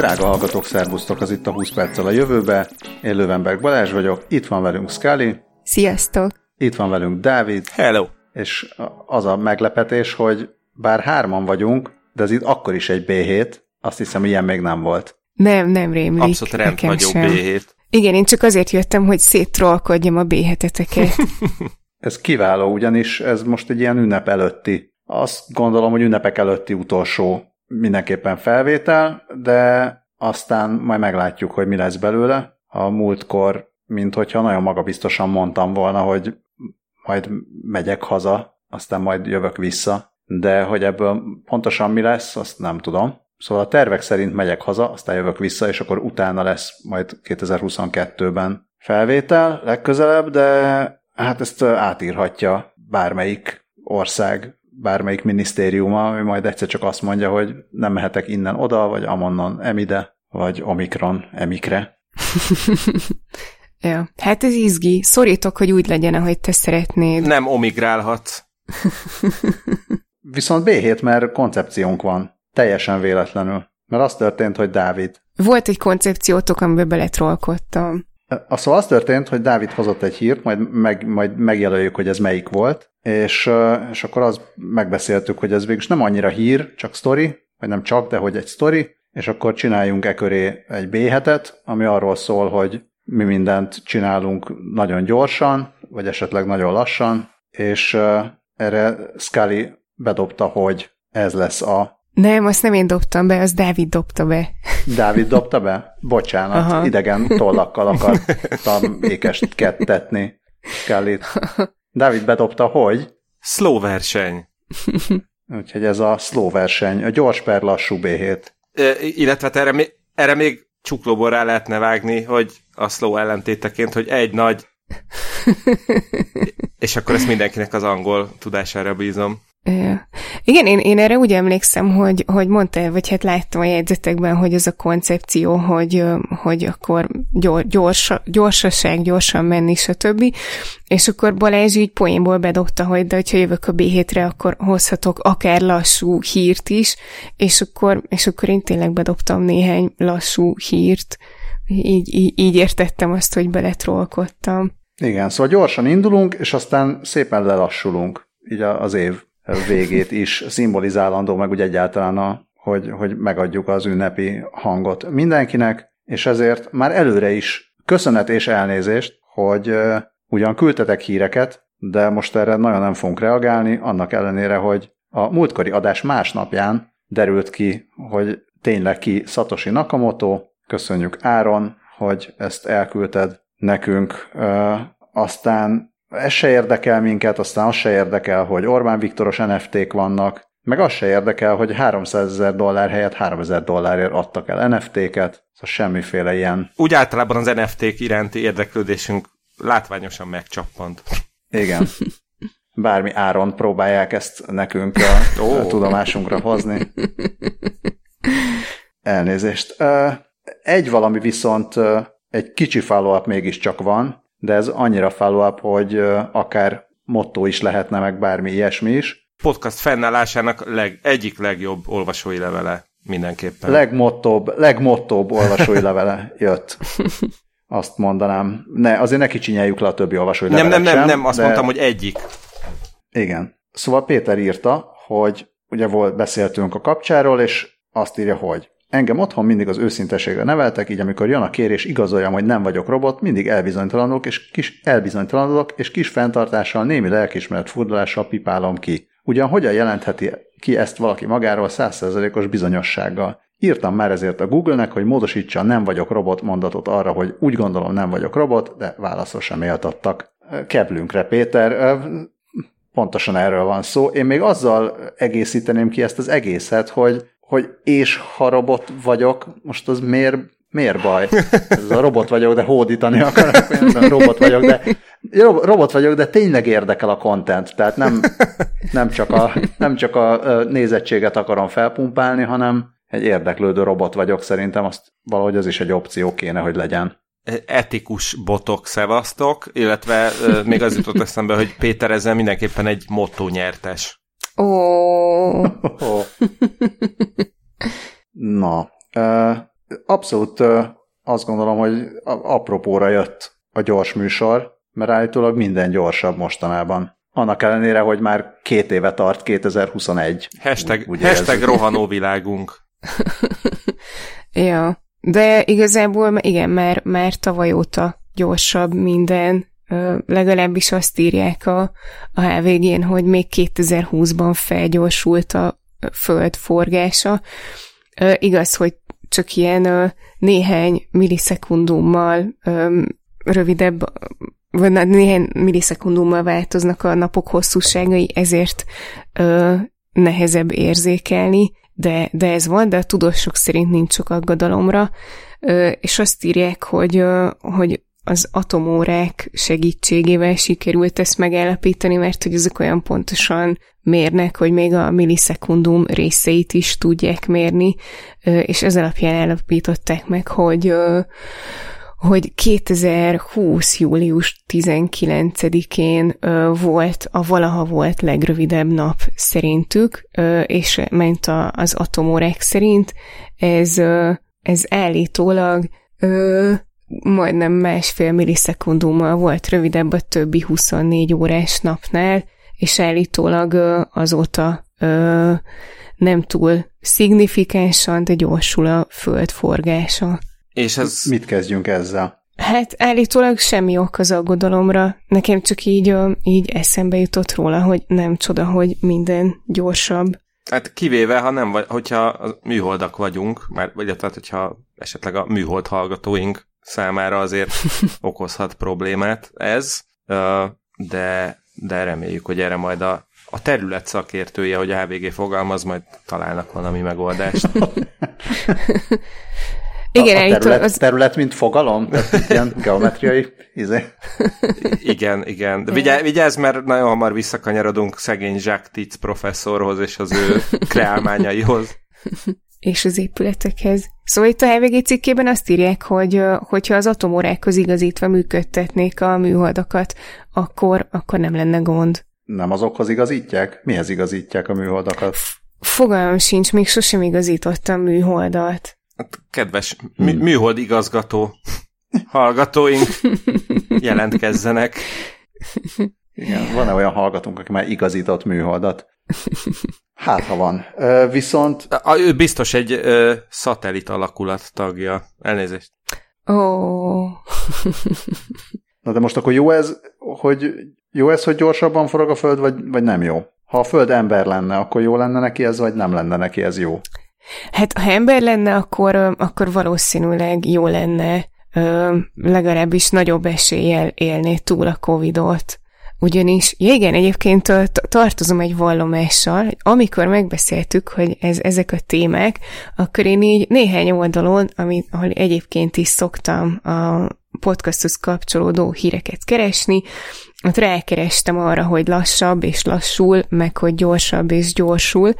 Drága hallgatók, szervusztok, az itt a 20 perccel a jövőbe. Én Lövenberg Balázs vagyok, itt van velünk Scully. Sziasztok! Itt van velünk Dávid. Hello! És az a meglepetés, hogy bár hárman vagyunk, de ez itt akkor is egy B7, azt hiszem, ilyen még nem volt. Nem, nem rémlik. Abszolút rendhagyó B7. Igen, én csak azért jöttem, hogy széttrollkodjam a B7-eteket. ez kiváló, ugyanis ez most egy ilyen ünnep előtti. Azt gondolom, hogy ünnepek előtti utolsó mindenképpen felvétel, de aztán majd meglátjuk, hogy mi lesz belőle. A múltkor, mint hogyha nagyon magabiztosan mondtam volna, hogy majd megyek haza, aztán majd jövök vissza, de hogy ebből pontosan mi lesz, azt nem tudom. Szóval a tervek szerint megyek haza, aztán jövök vissza, és akkor utána lesz majd 2022-ben felvétel legközelebb, de hát ezt átírhatja bármelyik ország bármelyik minisztériuma, ami majd egyszer csak azt mondja, hogy nem mehetek innen oda, vagy amonnan emide, vagy omikron emikre. ja, hát ez izgi. Szorítok, hogy úgy legyen, ahogy te szeretnéd. Nem omigrálhatsz. Viszont B7, mert koncepciónk van. Teljesen véletlenül. Mert az történt, hogy Dávid. Volt egy koncepciótok, amiben beletrolkodtam. Az szóval az történt, hogy Dávid hozott egy hírt, majd, meg, majd megjelöljük, hogy ez melyik volt, és, és akkor az megbeszéltük, hogy ez végül nem annyira hír, csak story, vagy nem csak, de hogy egy story, és akkor csináljunk e köré egy b ami arról szól, hogy mi mindent csinálunk nagyon gyorsan, vagy esetleg nagyon lassan, és erre Scully bedobta, hogy ez lesz a nem, azt nem én dobtam be, az Dávid dobta be. Dávid dobta be? Bocsánat, Aha. idegen tollakkal akartam ékest kettetni Scully-t. Dávid bedobta, hogy? Slow verseny. Úgyhogy ez a slow verseny, a gyors per lassú B7. E, illetve hát erre, még, erre még csuklóból rá lehetne vágni, hogy a slow ellentéteként, hogy egy nagy és akkor ezt mindenkinek az angol tudására bízom. Igen, én, én erre úgy emlékszem, hogy, hogy mondta, vagy hát láttam a jegyzetekben, hogy ez a koncepció, hogy, hogy akkor gyors, gyors, gyorsaság, gyorsan menni, stb. És akkor Balázs így poénból bedobta, hogy de hogyha jövök a B7-re, akkor hozhatok akár lassú hírt is, és akkor, és akkor én tényleg bedobtam néhány lassú hírt. Így, így, így értettem azt, hogy beletrolkodtam. Igen, szóval gyorsan indulunk, és aztán szépen lelassulunk, így az év végét is szimbolizálandó, meg úgy egyáltalán, a, hogy, hogy megadjuk az ünnepi hangot mindenkinek, és ezért már előre is köszönet és elnézést, hogy ugyan küldtetek híreket, de most erre nagyon nem fogunk reagálni, annak ellenére, hogy a múltkori adás másnapján derült ki, hogy tényleg ki Satoshi Nakamoto, köszönjük Áron, hogy ezt elküldted nekünk, aztán ez se érdekel minket, aztán az se érdekel, hogy Orbán Viktoros NFT-k vannak, meg az se érdekel, hogy 300 ezer dollár helyett 3000 dollárért adtak el NFT-ket, szóval semmiféle ilyen. Úgy általában az NFT-k iránti érdeklődésünk látványosan megcsappant. Igen. Bármi áron próbálják ezt nekünk a, oh. a tudomásunkra hozni. Elnézést. Egy valami viszont egy kicsi follow mégiscsak van, de ez annyira follow hogy akár motto is lehetne, meg bármi ilyesmi is. Podcast fennállásának leg, egyik legjobb olvasói levele mindenképpen. Legmottóbb, legmottóbb olvasói levele jött. Azt mondanám. Ne, azért ne kicsinyeljük le a többi olvasói Nem, nem, nem, sem, nem, azt de... mondtam, hogy egyik. Igen. Szóval Péter írta, hogy ugye volt, beszéltünk a kapcsáról, és azt írja, hogy Engem otthon mindig az őszinteségre neveltek, így amikor jön a kérés, igazoljam, hogy nem vagyok robot, mindig elbizonytalanok és kis elbizonytalanodok, és kis fenntartással, némi lelkismeret furdalással pipálom ki. Ugyan hogyan jelentheti ki ezt valaki magáról százszerzelékos bizonyossággal? Írtam már ezért a Google-nek, hogy módosítsa a nem vagyok robot mondatot arra, hogy úgy gondolom nem vagyok robot, de válaszra sem éltattak. Keblünkre, Péter. Pontosan erről van szó. Én még azzal egészíteném ki ezt az egészet, hogy hogy és ha robot vagyok, most az miért, miért baj? Ez a robot vagyok, de hódítani akarok, robot vagyok, de robot vagyok, de tényleg érdekel a content, tehát nem, nem, csak a, nem csak a nézettséget akarom felpumpálni, hanem egy érdeklődő robot vagyok, szerintem azt valahogy az is egy opció kéne, hogy legyen. Etikus botok szevasztok, illetve még az jutott eszembe, hogy Péter ezzel mindenképpen egy motto nyertes. Ó. Na, abszolút azt gondolom, hogy apropóra jött a gyors műsor, mert állítólag minden gyorsabb mostanában. Annak ellenére, hogy már két éve tart 2021. Hashtag, úgy, hashtag rohanó világunk. ja, de igazából igen, már, már tavaly óta gyorsabb minden, legalábbis azt írják a, a HVG-n, hogy még 2020-ban felgyorsult a föld forgása. Igaz, hogy csak ilyen néhány millisekundummal rövidebb, vagy néhány millisekundummal változnak a napok hosszúságai, ezért nehezebb érzékelni, de, de ez van, de a tudósok szerint nincs sok aggodalomra, és azt írják, hogy, hogy az atomórák segítségével sikerült ezt megállapítani, mert hogy ezek olyan pontosan mérnek, hogy még a millisekundum részeit is tudják mérni, és ez alapján állapították meg, hogy hogy 2020. július 19-én volt a valaha volt legrövidebb nap szerintük, és ment az atomórák szerint, ez, ez állítólag majdnem másfél millisekundummal volt rövidebb a többi 24 órás napnál, és állítólag azóta nem túl szignifikánsan, de gyorsul a föld forgása. És ez... Mit kezdjünk ezzel? Hát állítólag semmi ok az aggodalomra. Nekem csak így, így eszembe jutott róla, hogy nem csoda, hogy minden gyorsabb. Hát kivéve, ha nem vagy, hogyha a műholdak vagyunk, mert, vagy tehát, hogyha esetleg a műhold hallgatóink számára azért okozhat problémát ez, de, de reméljük, hogy erre majd a, a terület szakértője, hogy a HVG fogalmaz, majd találnak valami megoldást. Igen, a, a terület, az... terület, mint fogalom? Tehát ilyen geometriai izé. Igen, igen. De vigyázz, vigyázz, mert nagyon hamar visszakanyarodunk szegény Jacques Titz professzorhoz és az ő kreálmányaihoz. És az épületekhez. Szóval itt a HVG cikkében azt írják, hogy hogyha az atomórákhoz igazítva működtetnék a műholdakat, akkor, akkor nem lenne gond. Nem azokhoz igazítják? Mihez igazítják a műholdakat? Fogalmam sincs, még sosem igazítottam műholdat. Hát, kedves mű- hmm. műhold igazgató hallgatóink, jelentkezzenek. Igen, van-e olyan hallgatónk, aki már igazított műholdat? Hát, ha van. Viszont... A, ő biztos egy ö, szatellit alakulat tagja. Elnézést. Ó. Oh. Na de most akkor jó ez, hogy jó ez, hogy gyorsabban forog a Föld, vagy, vagy nem jó? Ha a Föld ember lenne, akkor jó lenne neki ez, vagy nem lenne neki ez jó? Hát, ha ember lenne, akkor, akkor valószínűleg jó lenne, legalábbis nagyobb eséllyel élné túl a Covid-ot. Ugyanis, ja igen, egyébként tartozom egy vallomással, amikor megbeszéltük, hogy ez, ezek a témák, akkor én így néhány oldalon, amit, ahol egyébként is szoktam a podcasthoz kapcsolódó híreket keresni, ott rákerestem arra, hogy lassabb és lassul, meg hogy gyorsabb és gyorsul,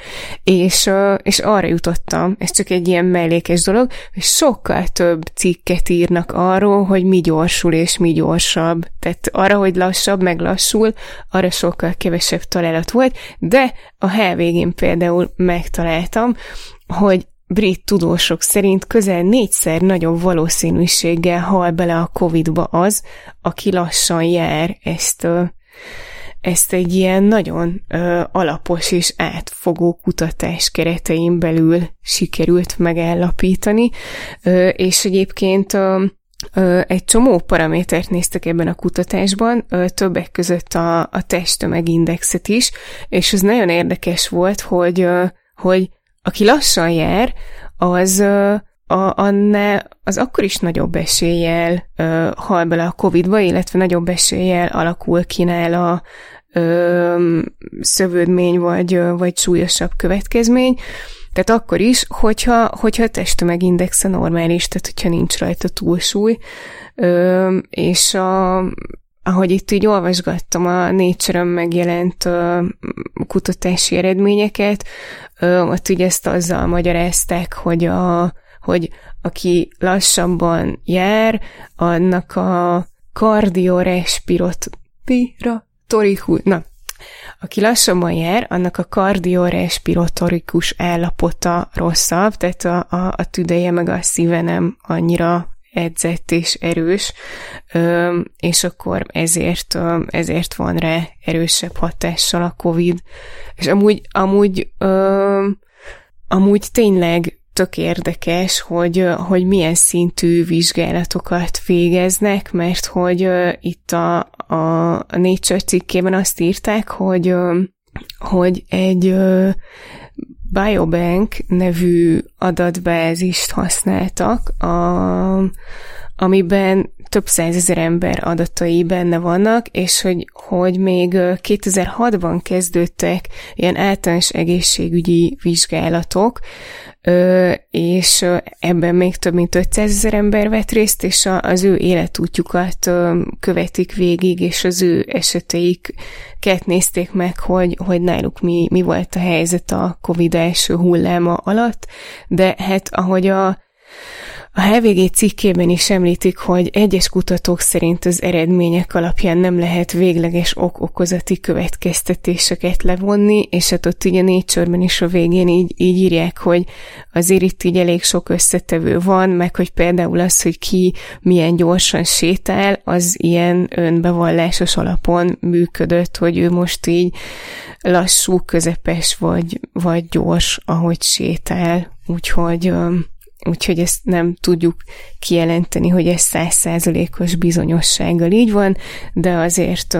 és, és arra jutottam, ez csak egy ilyen mellékes dolog, hogy sokkal több cikket írnak arról, hogy mi gyorsul és mi gyorsabb. Tehát arra, hogy lassabb, meg lassul, arra sokkal kevesebb találat volt, de a HVG-n például megtaláltam, hogy brit tudósok szerint közel négyszer nagyobb valószínűséggel hal bele a Covid-ba az, aki lassan jár. Ezt, ezt egy ilyen nagyon alapos és átfogó kutatás keretein belül sikerült megállapítani, és egyébként egy csomó paramétert néztek ebben a kutatásban, többek között a, a testtömegindexet is, és ez nagyon érdekes volt, hogy, hogy aki lassan jár, az a, annál az akkor is nagyobb eséllyel ö, hal bele a Covid-ba, illetve nagyobb eséllyel alakul ki nála ö, szövődmény vagy, ö, vagy súlyosabb következmény. Tehát akkor is, hogyha, hogyha a testtömegindexe normális, tehát hogyha nincs rajta túlsúly, ö, és a, ahogy itt így olvasgattam a nature megjelent ö, kutatási eredményeket, ö, ott ugye ezt azzal magyarázták, hogy, a, hogy aki lassabban jár, annak a kardiorespiratorihu, na, Aki lassabban jár, annak a kardiorespiratorikus állapota rosszabb, tehát a, a, a tüdeje meg a szíve nem annyira edzett és erős, és akkor ezért, ezért van rá erősebb hatással a COVID. És amúgy, amúgy, amúgy tényleg tök érdekes, hogy, hogy milyen szintű vizsgálatokat végeznek, mert hogy itt a, a, a Nature cikkében azt írták, hogy, hogy egy Biobank nevű adatbázist használtak, a, amiben több százezer ember adatai benne vannak, és hogy, hogy még 2006-ban kezdődtek ilyen általános egészségügyi vizsgálatok, és ebben még több mint 500 ezer ember vett részt, és az ő életútjukat követik végig, és az ő eseteiket nézték meg, hogy, hogy náluk mi, mi volt a helyzet a Covid első hulláma alatt, de hát ahogy a a HVG cikkében is említik, hogy egyes kutatók szerint az eredmények alapján nem lehet végleges ok-okozati következtetéseket levonni, és hát ott ugye Nature-ben is a végén így, így írják, hogy azért itt így elég sok összetevő van, meg hogy például az, hogy ki milyen gyorsan sétál, az ilyen önbevallásos alapon működött, hogy ő most így lassú, közepes vagy, vagy gyors, ahogy sétál. Úgyhogy úgyhogy ezt nem tudjuk kijelenteni, hogy ez százszázalékos bizonyossággal így van, de azért,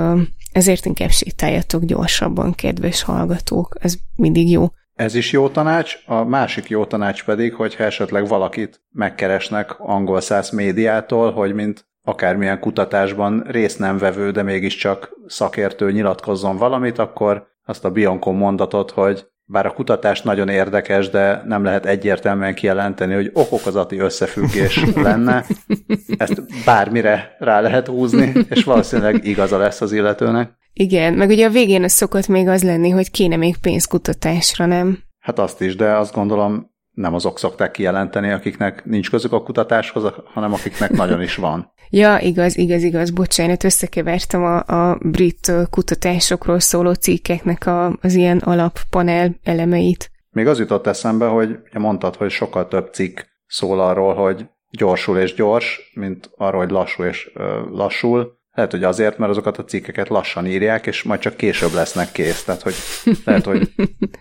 ezért inkább sétáljatok gyorsabban, kedves hallgatók, ez mindig jó. Ez is jó tanács, a másik jó tanács pedig, hogyha esetleg valakit megkeresnek angol száz médiától, hogy mint akármilyen kutatásban részt nem vevő, de mégiscsak szakértő nyilatkozzon valamit, akkor azt a Bianco mondatot, hogy bár a kutatás nagyon érdekes, de nem lehet egyértelműen kijelenteni, hogy okokozati összefüggés lenne. Ezt bármire rá lehet húzni, és valószínűleg igaza lesz az illetőnek. Igen, meg ugye a végén az szokott még az lenni, hogy kéne még pénzkutatásra, nem? Hát azt is, de azt gondolom nem azok szokták kijelenteni, akiknek nincs közük a kutatáshoz, hanem akiknek nagyon is van. Ja, igaz, igaz, igaz, bocsánat, összekevertem a, a brit kutatásokról szóló cikkeknek a, az ilyen alappanel elemeit. Még az jutott eszembe, hogy mondtad, hogy sokkal több cikk szól arról, hogy gyorsul és gyors, mint arról, hogy lassú és ö, lassul. Lehet, hogy azért, mert azokat a cikkeket lassan írják, és majd csak később lesznek kész. Tehát, hogy lehet, hogy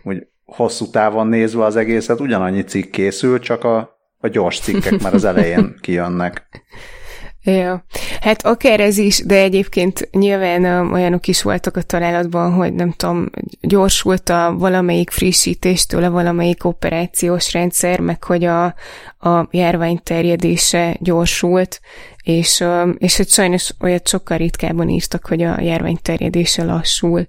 úgy hosszú távon nézve az egészet ugyanannyi cikk készül, csak a, a gyors cikkek már az elején kijönnek. Ja, hát akár ez is, de egyébként nyilván olyanok is voltak a találatban, hogy nem tudom, gyorsult a valamelyik frissítéstől a valamelyik operációs rendszer, meg hogy a, a járvány terjedése gyorsult, és, és hogy sajnos olyat sokkal ritkábban írtak, hogy a járvány terjedése lassul.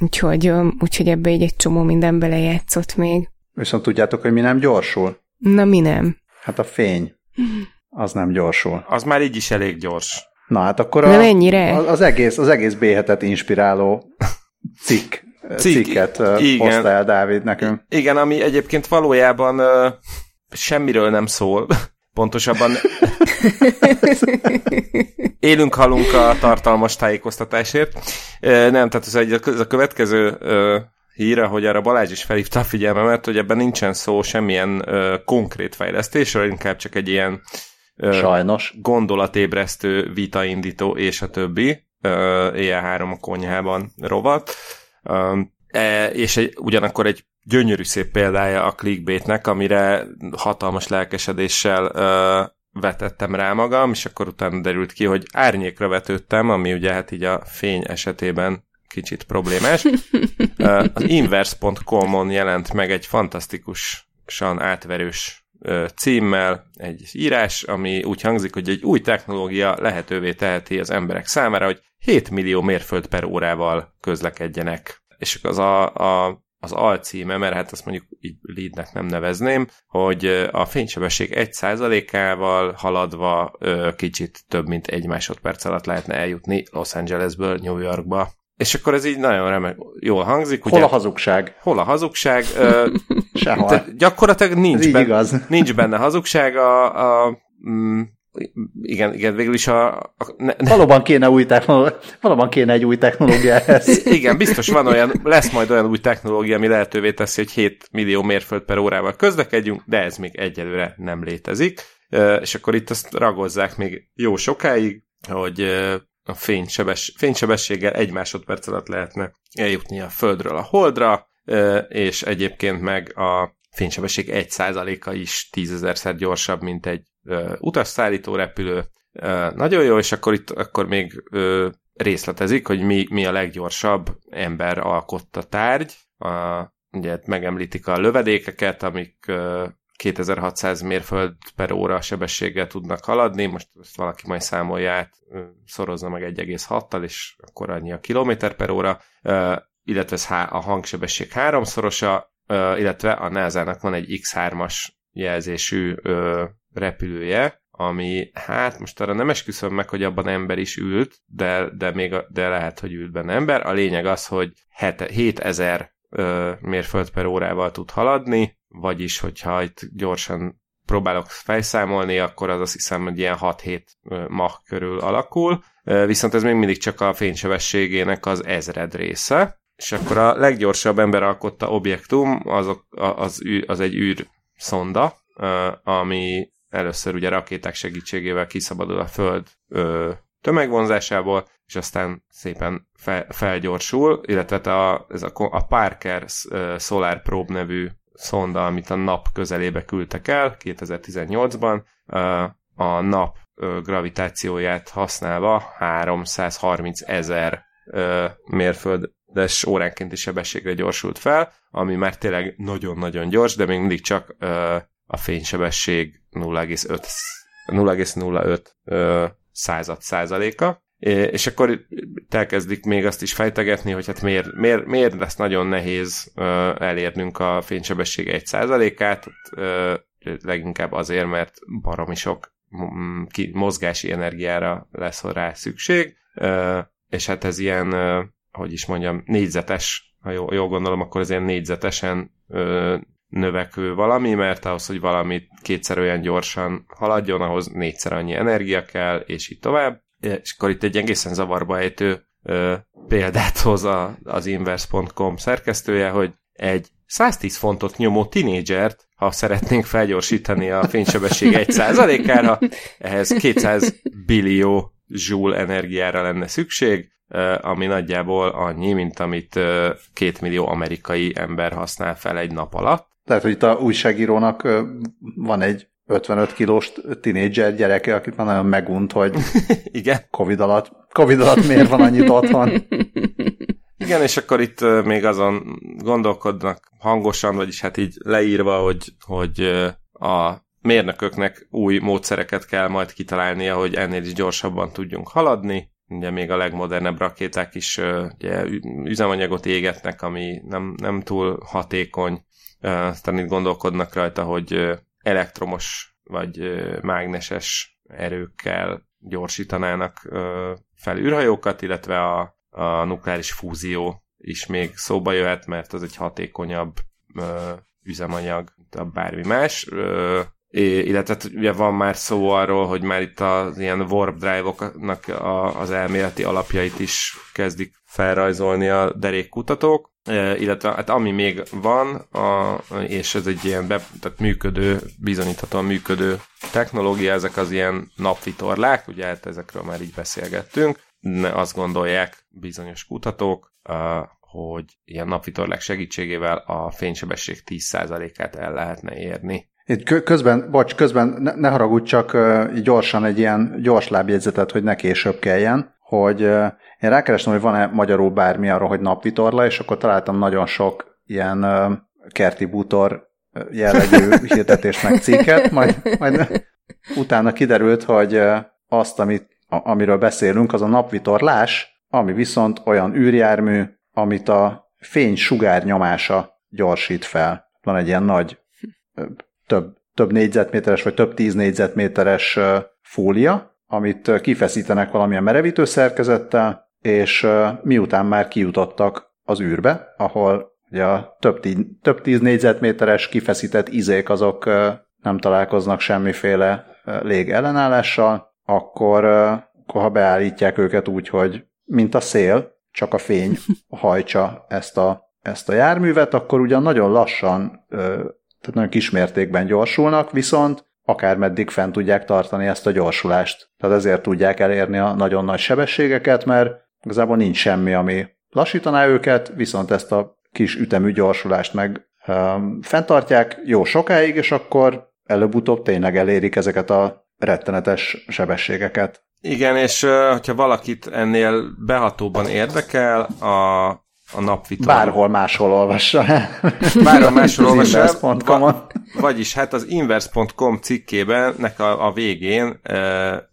Úgyhogy, úgyhogy ebbe egy, egy csomó minden belejátszott még. Viszont tudjátok, hogy mi nem gyorsul? Na, mi nem? Hát a fény. Az nem gyorsul. Az már így is elég gyors. Na hát akkor a, mennyire? Az, az egész, az egész b inspiráló cikk, Cik, cikket igen. hozta el Dávid nekünk. Igen, ami egyébként valójában uh, semmiről nem szól. Pontosabban élünk, halunk a tartalmas tájékoztatásért. Nem, tehát ez, egy, ez a következő híre, hogy erre Balázs is felhívta a figyelmemet, hogy ebben nincsen szó semmilyen konkrét fejlesztésről, inkább csak egy ilyen Sajnos. gondolatébresztő, vitaindító és a többi. éjjel három a konyhában rovat. E, és egy, ugyanakkor egy gyönyörű szép példája a clickbaitnek, amire hatalmas lelkesedéssel vetettem rá magam, és akkor utána derült ki, hogy árnyékra vetődtem, ami ugye hát így a fény esetében kicsit problémás. Az inverse.com-on jelent meg egy fantasztikusan átverős címmel egy írás, ami úgy hangzik, hogy egy új technológia lehetővé teheti az emberek számára, hogy 7 millió mérföld per órával közlekedjenek. És az a, a az alcíme, mert hát azt mondjuk így leadnek nem nevezném, hogy a fénysebesség 1%-ával haladva kicsit több mint egy másodperc alatt lehetne eljutni Los Angelesből New Yorkba. És akkor ez így nagyon remek, jól hangzik. Hol ugye, a hazugság? Hol a hazugság? Sehol. gyakorlatilag nincs benne, igaz. nincs benne hazugság. A, a, mm, igen, igen, végül is a... a ne, ne. Valóban kéne új technológia, valóban kéne egy új technológia ehhez. Igen, biztos van olyan, lesz majd olyan új technológia, ami lehetővé teszi, hogy 7 millió mérföld per órával közlekedjünk, de ez még egyelőre nem létezik. És akkor itt azt ragozzák még jó sokáig, hogy a fénysebess, fénysebességgel egy másodperc alatt lehetne eljutni a Földről a Holdra, és egyébként meg a fénysebesség 1%-a is tízezerszer gyorsabb, mint egy utasszállító repülő. Nagyon jó, és akkor itt akkor még részletezik, hogy mi, mi a leggyorsabb ember alkotta tárgy. A, ugye megemlítik a lövedékeket, amik 2600 mérföld per óra sebességgel tudnak haladni, most ezt valaki majd számolja át, szorozza meg 1,6-tal, és akkor annyi a kilométer per óra, illetve ez a hangsebesség háromszorosa, illetve a NASA-nak van egy X3-as jelzésű repülője, ami, hát most arra nem esküszöm meg, hogy abban ember is ült, de, de, még, de lehet, hogy ült benne ember. A lényeg az, hogy 7000 mérföld per órával tud haladni, vagyis, hogyha itt gyorsan próbálok fejszámolni, akkor az azt hiszem, hogy ilyen 6-7 mach körül alakul, viszont ez még mindig csak a fénysebességének az ezred része, és akkor a leggyorsabb ember alkotta objektum az, az, az egy űr szonda, ami először ugye rakéták segítségével kiszabadul a Föld tömegvonzásából, és aztán szépen fel, felgyorsul, illetve a, ez a, a Parker Solar Probe nevű szonda, amit a nap közelébe küldtek el 2018-ban, a nap gravitációját használva 330 ezer mérföldes óránkénti sebességre gyorsult fel, ami már tényleg nagyon-nagyon gyors, de még mindig csak a fénysebesség 0,05 század százaléka. És akkor elkezdik még azt is fejtegetni, hogy hát miért, miért, miért lesz nagyon nehéz elérnünk a fénysebesség egy százalékát, leginkább azért, mert baromi sok mozgási energiára lesz rá szükség, és hát ez ilyen, hogy is mondjam, négyzetes, ha jól gondolom, akkor ez ilyen négyzetesen növekvő valami, mert ahhoz, hogy valami kétszer olyan gyorsan haladjon, ahhoz négyszer annyi energia kell, és így tovább és akkor itt egy egészen zavarba ejtő ö, példát hoz a, az inverse.com szerkesztője, hogy egy 110 fontot nyomó tinédzsert, ha szeretnénk felgyorsítani a fénysebesség 1%-ára, ehhez 200 billió joule energiára lenne szükség, ami nagyjából annyi, mint amit két millió amerikai ember használ fel egy nap alatt. Tehát, hogy itt a újságírónak van egy 55 kilós tinédzser gyereke, akit már nagyon megunt, hogy Igen. Covid alatt, Covid alatt miért van annyit otthon. Igen, és akkor itt még azon gondolkodnak hangosan, vagyis hát így leírva, hogy, hogy a mérnököknek új módszereket kell majd kitalálnia, hogy ennél is gyorsabban tudjunk haladni. Ugye még a legmodernebb rakéták is ugye, üzemanyagot égetnek, ami nem, nem túl hatékony. Aztán itt gondolkodnak rajta, hogy elektromos vagy mágneses erőkkel gyorsítanának fel űrhajókat, illetve a, a nukleáris fúzió is még szóba jöhet, mert az egy hatékonyabb üzemanyag, mint a bármi más. illetve hát ugye van már szó arról, hogy már itt az ilyen warp drive-oknak az elméleti alapjait is kezdik felrajzolni a derékkutatók illetve hát ami még van, a, és ez egy ilyen be, tehát működő, bizonyíthatóan működő technológia, ezek az ilyen napvitorlák, ugye hát ezekről már így beszélgettünk, azt gondolják bizonyos kutatók, hogy ilyen napvitorlák segítségével a fénysebesség 10%-át el lehetne érni. Itt közben, bocs, közben ne, ne haragudj, csak gyorsan egy ilyen gyors lábjegyzetet, hogy ne később kelljen, hogy én rákerestem, hogy van-e magyarul bármi arról, hogy napvitorla, és akkor találtam nagyon sok ilyen kerti bútor jellegű hirdetést meg cikket, majd, majd utána kiderült, hogy azt, amit, amiről beszélünk, az a napvitorlás, ami viszont olyan űrjármű, amit a fény sugár nyomása gyorsít fel. Van egy ilyen nagy, több, több négyzetméteres, vagy több tíz négyzetméteres fólia, amit kifeszítenek valamilyen merevítő szerkezettel, és miután már kijutottak az űrbe, ahol ugye a több, tí- több tíz négyzetméteres kifeszített izék azok nem találkoznak semmiféle lég ellenállással, akkor, akkor ha beállítják őket úgy, hogy mint a szél, csak a fény hajtsa ezt a, ezt a járművet, akkor ugyan nagyon lassan, tehát nagyon kismértékben gyorsulnak, viszont akármeddig fent tudják tartani ezt a gyorsulást. Tehát ezért tudják elérni a nagyon nagy sebességeket, mert igazából nincs semmi, ami lassítaná őket, viszont ezt a kis ütemű gyorsulást meg um, fenntartják jó sokáig, és akkor előbb-utóbb tényleg elérik ezeket a rettenetes sebességeket. Igen, és hogyha valakit ennél behatóban érdekel, a, a napvitor. Bárhol máshol olvassa. Bárhol máshol olvassa. Va, vagyis hát az inverse.com cikkében nek a, a végén e,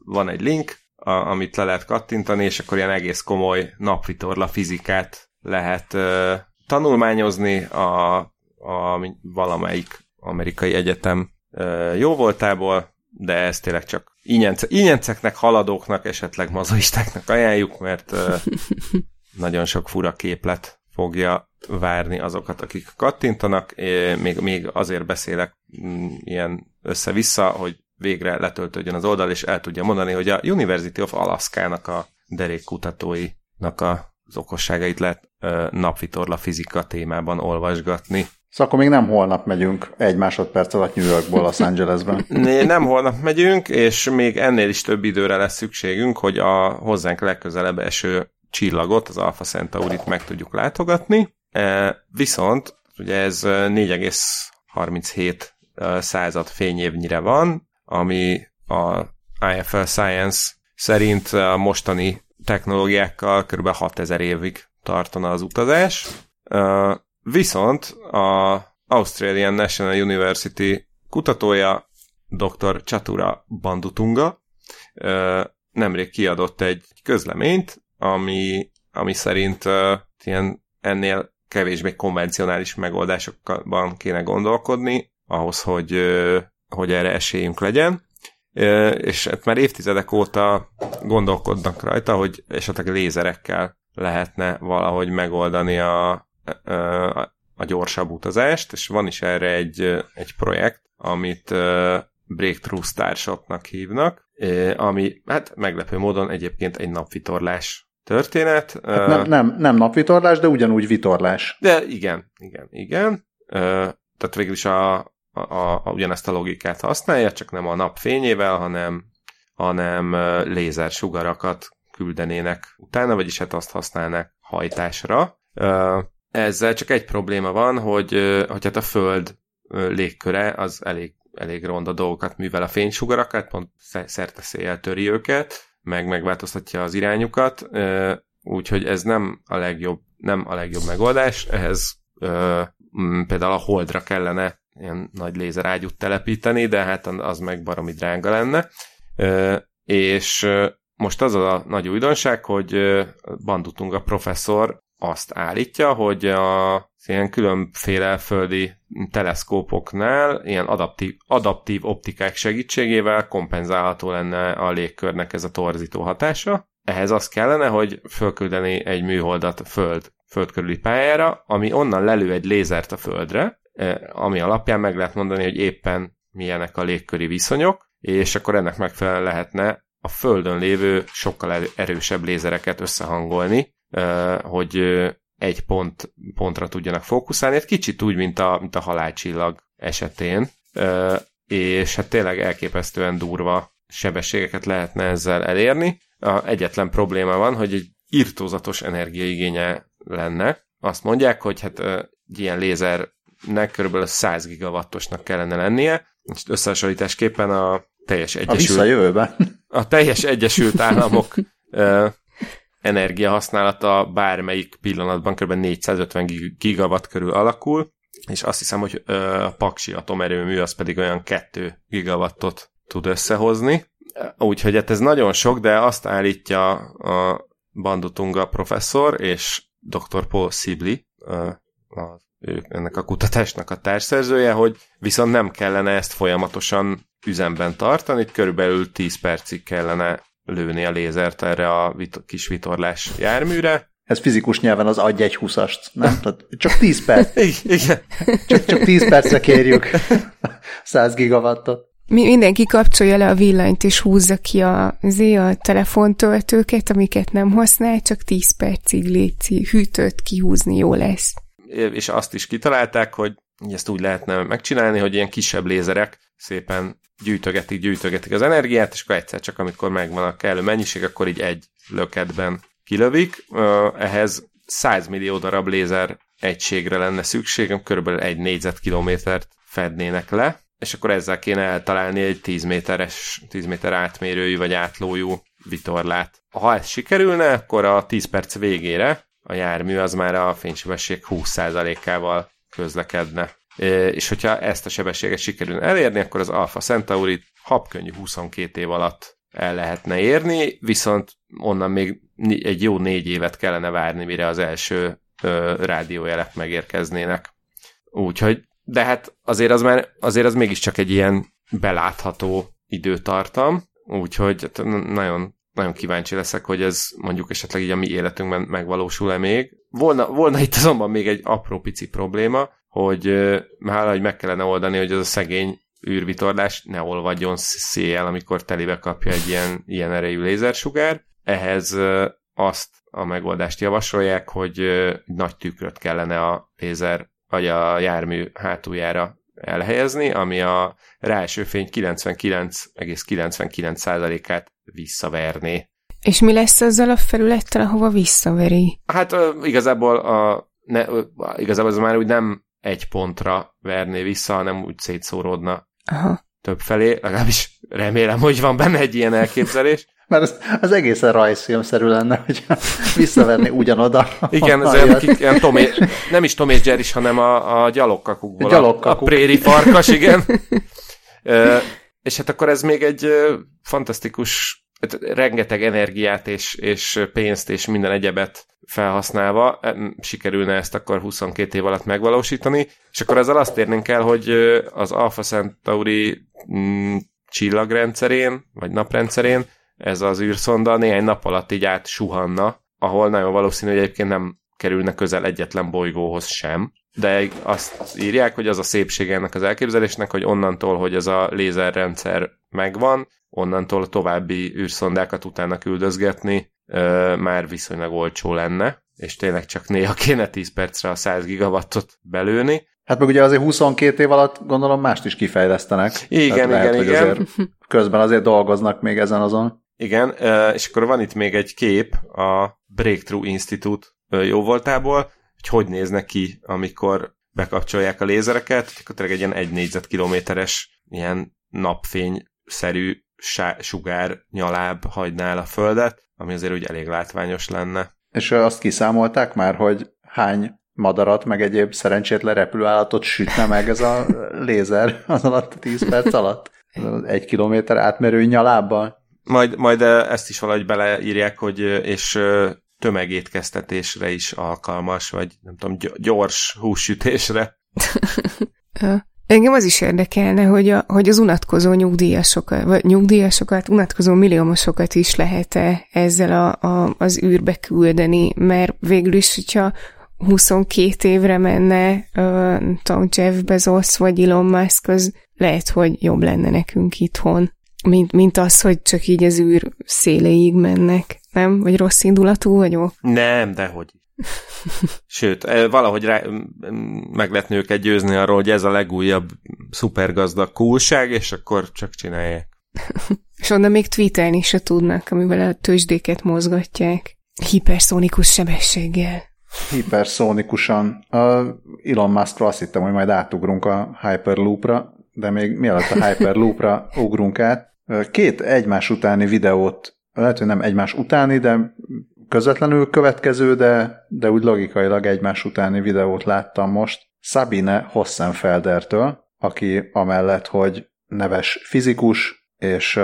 van egy link, a, amit le lehet kattintani, és akkor ilyen egész komoly napvitorla fizikát lehet e, tanulmányozni a, a valamelyik amerikai egyetem e, jó voltából, de ez tényleg csak ínyence, ínyenceknek, haladóknak, esetleg mazoistáknak ajánljuk, mert nagyon sok fura képlet fogja várni azokat, akik kattintanak. É, még, még azért beszélek mm, ilyen össze-vissza, hogy végre letöltődjön az oldal, és el tudja mondani, hogy a University of Alaska-nak a derékkutatóinak a az okosságait lehet ö, napvitorla fizika témában olvasgatni. Szóval akkor még nem holnap megyünk egy másodperc alatt New Yorkból Los Angelesben. nem holnap megyünk, és még ennél is több időre lesz szükségünk, hogy a hozzánk legközelebb eső csillagot, az Alpha Centaurit meg tudjuk látogatni. E, viszont ugye ez 4,37 század fényévnyire van, ami a IFL Science szerint a mostani technológiákkal kb. 6000 évig tartana az utazás. Viszont a Australian National University kutatója dr. Chatura Bandutunga nemrég kiadott egy közleményt, ami, ami szerint ilyen ennél kevésbé konvencionális megoldásokban kéne gondolkodni, ahhoz, hogy, hogy erre esélyünk legyen. És hát már évtizedek óta gondolkodnak rajta, hogy esetleg lézerekkel lehetne valahogy megoldani a, a, a gyorsabb utazást, és van is erre egy, egy projekt, amit Breakthrough Starshotnak hívnak, ami hát meglepő módon egyébként egy napvitorlás történet. Hát nem, nem, nem napvitorlás, de ugyanúgy vitorlás. De igen, igen, igen. Tehát végül is a, a, a, ugyanezt a logikát használja, csak nem a nap fényével, hanem, hanem lézer sugarakat küldenének utána, vagyis hát azt használnák hajtásra. Ezzel csak egy probléma van, hogy, hogy hát a Föld légköre az elég, elég ronda dolgokat művel a fénysugarakat, pont szerte széjjel töri őket, meg megváltoztatja az irányukat, úgyhogy ez nem a legjobb, nem a legjobb megoldás, ehhez például a holdra kellene ilyen nagy lézerágyút telepíteni, de hát az meg baromi drága lenne. És most az a nagy újdonság, hogy Bandutunga professzor azt állítja, hogy a ilyen különféle földi teleszkópoknál ilyen adaptív, adaptív optikák segítségével kompenzálható lenne a légkörnek ez a torzító hatása. Ehhez az kellene, hogy fölküldeni egy műholdat föld, föld körüli pályára, ami onnan lelő egy lézert a földre, eh, ami alapján meg lehet mondani, hogy éppen milyenek a légköri viszonyok, és akkor ennek megfelelően lehetne a földön lévő sokkal erősebb lézereket összehangolni, hogy egy pont, pontra tudjanak fókuszálni. Egy kicsit úgy, mint a, mint a halálcsillag esetén, és hát tényleg elképesztően durva sebességeket lehetne ezzel elérni. A egyetlen probléma van, hogy egy irtózatos energiaigénye lenne. Azt mondják, hogy hát egy ilyen lézernek kb. 100 gigawattosnak kellene lennie, és összehasonlításképpen a teljes egyesült... A A teljes Egyesült Államok energiahasználata bármelyik pillanatban kb. 450 gigawatt körül alakul, és azt hiszem, hogy a Paksi atomerőmű az pedig olyan 2 gigawattot tud összehozni. Úgyhogy hát ez nagyon sok, de azt állítja a Bandutunga professzor és dr. Paul Sibley, ennek a kutatásnak a társszerzője, hogy viszont nem kellene ezt folyamatosan üzemben tartani, körülbelül 10 percig kellene lőni a lézert erre a vit- kis vitorlás járműre. Ez fizikus nyelven az adj egy húszast, nem? Tehát csak 10 perc. Igen. Csak, csak 10 percre kérjük 100 gigawattot. mindenki kapcsolja le a villanyt, és húzza ki a, azért a telefontöltőket, amiket nem használ, csak 10 percig létszi, hűtőt kihúzni jó lesz. És azt is kitalálták, hogy ezt úgy lehetne megcsinálni, hogy ilyen kisebb lézerek szépen gyűjtögetik, gyűjtögetik az energiát, és akkor egyszer csak, amikor megvan a kellő mennyiség, akkor így egy löketben kilövik. Ehhez 100 millió darab lézer egységre lenne szükségem, körülbelül egy négyzetkilométert fednének le, és akkor ezzel kéne eltalálni egy 10 méteres, 10 méter átmérőjű vagy átlójú vitorlát. Ha ez sikerülne, akkor a 10 perc végére a jármű az már a fénysebesség 20%-ával közlekedne. És hogyha ezt a sebességet sikerülne elérni, akkor az Alpha Centauri habkönnyű 22 év alatt el lehetne érni, viszont onnan még egy jó négy évet kellene várni, mire az első rádiójelek megérkeznének. Úgyhogy, de hát azért az már, azért az mégiscsak egy ilyen belátható időtartam, úgyhogy hát nagyon, nagyon kíváncsi leszek, hogy ez mondjuk esetleg így a mi életünkben megvalósul-e még. Volna, volna itt azonban még egy apró pici probléma, hogy hála, hogy meg kellene oldani, hogy az a szegény űrvitorlás ne olvadjon széjjel, amikor telibe kapja egy ilyen, ilyen erejű lézersugár. Ehhez azt a megoldást javasolják, hogy nagy tükröt kellene a lézer vagy a jármű hátuljára elhelyezni, ami a ráeső fény 99,99%-át visszaverné. És mi lesz azzal a felülettel, ahova visszaveri? Hát igazából, a, ne, igazából ez már úgy nem egy pontra verné vissza, hanem úgy szétszóródna Aha. több felé. Legalábbis remélem, hogy van benne egy ilyen elképzelés. Mert az, az egészen rajzfilmszerű lenne, hogy visszaverni ugyanoda. Igen, ez olyan, kik, ilyen Tom és, nem is Tom és Jerry, hanem a, a gyalogkakukból. Gyalogkakuk. A, a préri farkas, igen. e, és hát akkor ez még egy fantasztikus, rengeteg energiát és, és pénzt és minden egyebet felhasználva sikerülne ezt akkor 22 év alatt megvalósítani, és akkor ezzel azt érnénk el, hogy az Alpha Centauri mm, csillagrendszerén, vagy naprendszerén ez az űrszonda néhány nap alatt így átsuhanna, ahol nagyon valószínű, hogy egyébként nem kerülne közel egyetlen bolygóhoz sem, de azt írják, hogy az a szépség ennek az elképzelésnek, hogy onnantól, hogy ez a lézerrendszer megvan, onnantól a további űrszondákat utána küldözgetni már viszonylag olcsó lenne, és tényleg csak néha kéne 10 percre a 100 gigawattot belőni. Hát meg ugye azért 22 év alatt gondolom mást is kifejlesztenek. Igen, Tehát lehet, igen, igen. Azért közben azért dolgoznak még ezen azon. Igen, és akkor van itt még egy kép a Breakthrough Institute jóvoltából, hogy néznek ki, amikor bekapcsolják a lézereket, akkor tényleg egy ilyen egy négyzetkilométeres ilyen napfényszerű sugár nyaláb hagyná a földet, ami azért úgy elég látványos lenne. És azt kiszámolták már, hogy hány madarat, meg egyéb szerencsétlen repülőállatot sütne meg ez a lézer az alatt a 10 perc alatt? Egy kilométer átmerő nyalábbal? Majd, majd ezt is valahogy beleírják, hogy és tömegétkeztetésre is alkalmas, vagy nem tudom, gyors hússütésre. Engem az is érdekelne, hogy, a, hogy az unatkozó nyugdíjasokat, vagy nyugdíjasokat, unatkozó milliómosokat is lehet-e ezzel a, a, az űrbe küldeni, mert végül is, hogyha 22 évre menne, uh, tudom, Jeff Bezos vagy Elon Musk, az lehet, hogy jobb lenne nekünk itthon, mint, mint az, hogy csak így az űr széléig mennek. Nem? Vagy rossz indulatú vagyok? Nem, dehogy. Sőt, valahogy rá, meg lehetne őket győzni arról, hogy ez a legújabb szupergazdag kúlság, és akkor csak csinálják. és onnan még tweetelni se tudnak, amivel a tőzsdéket mozgatják. Hiperszónikus sebességgel. Hiperszónikusan. A Elon Muskra azt hittem, hogy majd átugrunk a Hyperloopra, de még mielőtt a Hyperloopra ugrunk át, két egymás utáni videót, lehet, hogy nem egymás utáni, de közvetlenül következő, de, de úgy logikailag egymás utáni videót láttam most Sabine Hossenfeldertől, aki amellett, hogy neves fizikus, és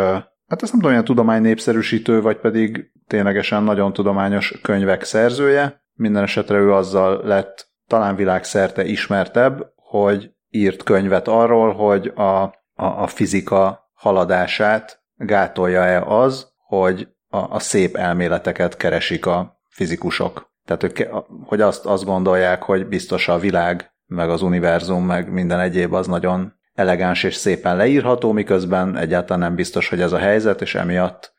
hát azt nem tudom, a tudomány népszerűsítő, vagy pedig ténylegesen nagyon tudományos könyvek szerzője. Minden esetre ő azzal lett talán világszerte ismertebb, hogy írt könyvet arról, hogy a, a, a fizika haladását gátolja-e az, hogy a, a szép elméleteket keresik a fizikusok. Tehát, hogy, hogy azt, azt gondolják, hogy biztos a világ, meg az univerzum, meg minden egyéb az nagyon elegáns és szépen leírható, miközben egyáltalán nem biztos, hogy ez a helyzet, és emiatt,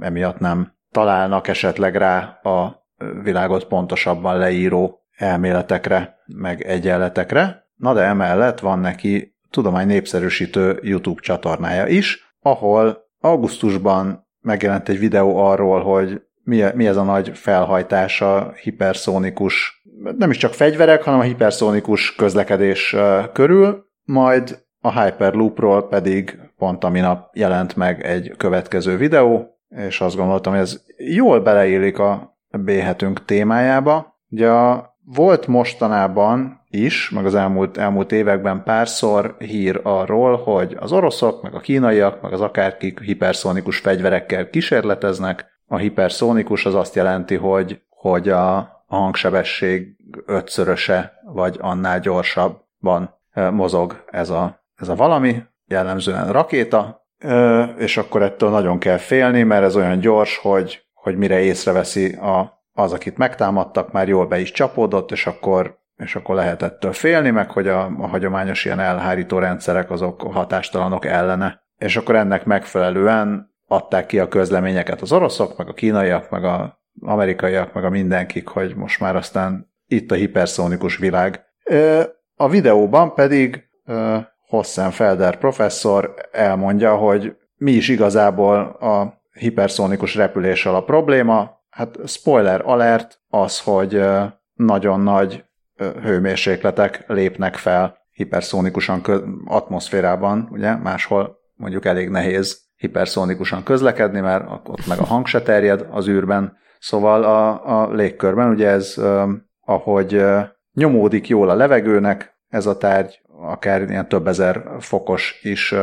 emiatt nem találnak esetleg rá a világot pontosabban leíró elméletekre, meg egyenletekre. Na de emellett van neki tudomány népszerűsítő YouTube csatornája is, ahol augusztusban megjelent egy videó arról, hogy mi, mi ez a nagy felhajtása hiperszónikus, nem is csak fegyverek, hanem a hiperszónikus közlekedés körül, majd a Hyperloopról pedig pont a minap jelent meg egy következő videó, és azt gondoltam, hogy ez jól beleillik a B-hetünk témájába. Ugye a, volt mostanában is, meg az elmúlt, elmúlt években párszor hír arról, hogy az oroszok, meg a kínaiak, meg az akárkik hiperszónikus fegyverekkel kísérleteznek. A hiperszónikus az azt jelenti, hogy, hogy a, a hangsebesség ötszöröse, vagy annál gyorsabban mozog ez a, ez a valami, jellemzően rakéta, és akkor ettől nagyon kell félni, mert ez olyan gyors, hogy, hogy mire észreveszi a, az, akit megtámadtak, már jól be is csapódott, és akkor, és akkor lehet ettől félni, meg hogy a, a hagyományos ilyen elhárító rendszerek azok hatástalanok ellene. És akkor ennek megfelelően adták ki a közleményeket az oroszok, meg a kínaiak, meg a amerikaiak, meg a mindenkik, hogy most már aztán itt a hiperszónikus világ. A videóban pedig Hossenfelder professzor elmondja, hogy mi is igazából a hiperszónikus repüléssel a probléma. Hát spoiler alert az, hogy nagyon nagy hőmérsékletek lépnek fel hiperszónikusan atmoszférában, ugye máshol mondjuk elég nehéz hiperszónikusan közlekedni, mert ott meg a hang se terjed az űrben. Szóval a, a légkörben ugye ez, ahogy nyomódik jól a levegőnek ez a tárgy, akár ilyen több ezer fokos is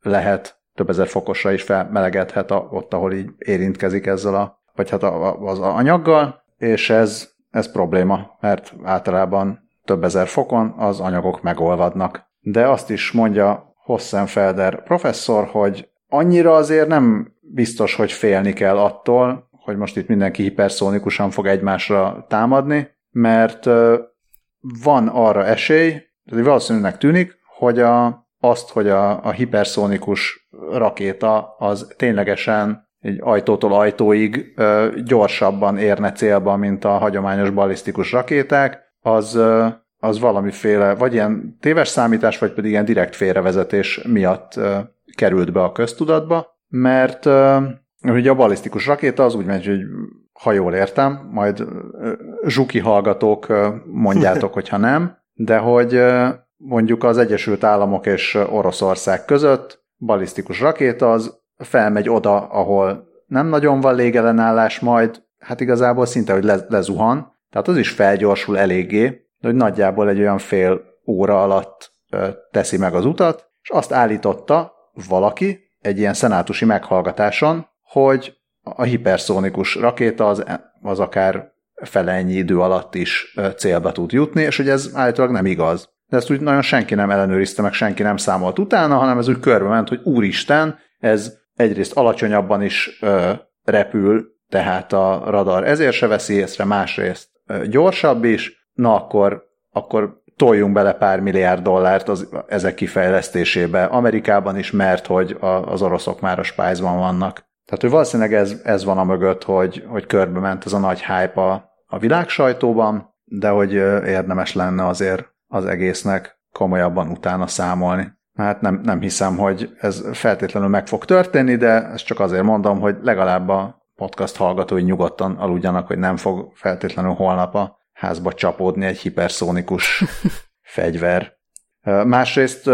lehet, több ezer fokosra is felmelegedhet a, ott, ahol így érintkezik ezzel a, vagy hát az anyaggal, és ez, ez probléma, mert általában több ezer fokon az anyagok megolvadnak. De azt is mondja Hossenfelder professzor, hogy annyira azért nem biztos, hogy félni kell attól, hogy most itt mindenki hiperszónikusan fog egymásra támadni, mert van arra esély, tehát valószínűleg tűnik, hogy a, azt, hogy a, a hiperszónikus rakéta az ténylegesen egy ajtótól ajtóig ö, gyorsabban érne célba, mint a hagyományos balisztikus rakéták, az, ö, az valamiféle, vagy ilyen téves számítás, vagy pedig ilyen direkt félrevezetés miatt ö, került be a köztudatba, mert ö, ugye a balisztikus rakéta az úgy megy, hogy ha jól értem, majd zsuki hallgatók mondjátok, hogyha nem, de hogy mondjuk az Egyesült Államok és Oroszország között balisztikus rakéta az felmegy oda, ahol nem nagyon van légellenállás, majd hát igazából szinte, hogy le, lezuhan, tehát az is felgyorsul eléggé, de hogy nagyjából egy olyan fél óra alatt teszi meg az utat, és azt állította valaki egy ilyen szenátusi meghallgatáson, hogy a hiperszónikus rakéta az, az akár fele ennyi idő alatt is célba tud jutni, és hogy ez állítólag nem igaz. De ezt úgy nagyon senki nem ellenőrizte, meg senki nem számolt utána, hanem ez úgy körbe ment, hogy úristen, ez egyrészt alacsonyabban is ö, repül, tehát a radar ezért se veszi észre, másrészt ö, gyorsabb is, na akkor, akkor toljunk bele pár milliárd dollárt az, ezek kifejlesztésébe Amerikában is, mert hogy a, az oroszok már a spájzban vannak. Tehát, hogy valószínűleg ez, ez van a mögött, hogy, hogy körbe ment ez a nagy hype a, a világ sajtóban, de hogy érdemes lenne azért az egésznek komolyabban utána számolni. Hát nem, nem hiszem, hogy ez feltétlenül meg fog történni, de ezt csak azért mondom, hogy legalább a podcast hallgatói nyugodtan aludjanak, hogy nem fog feltétlenül holnap a házba csapódni egy hiperszónikus fegyver. Másrészt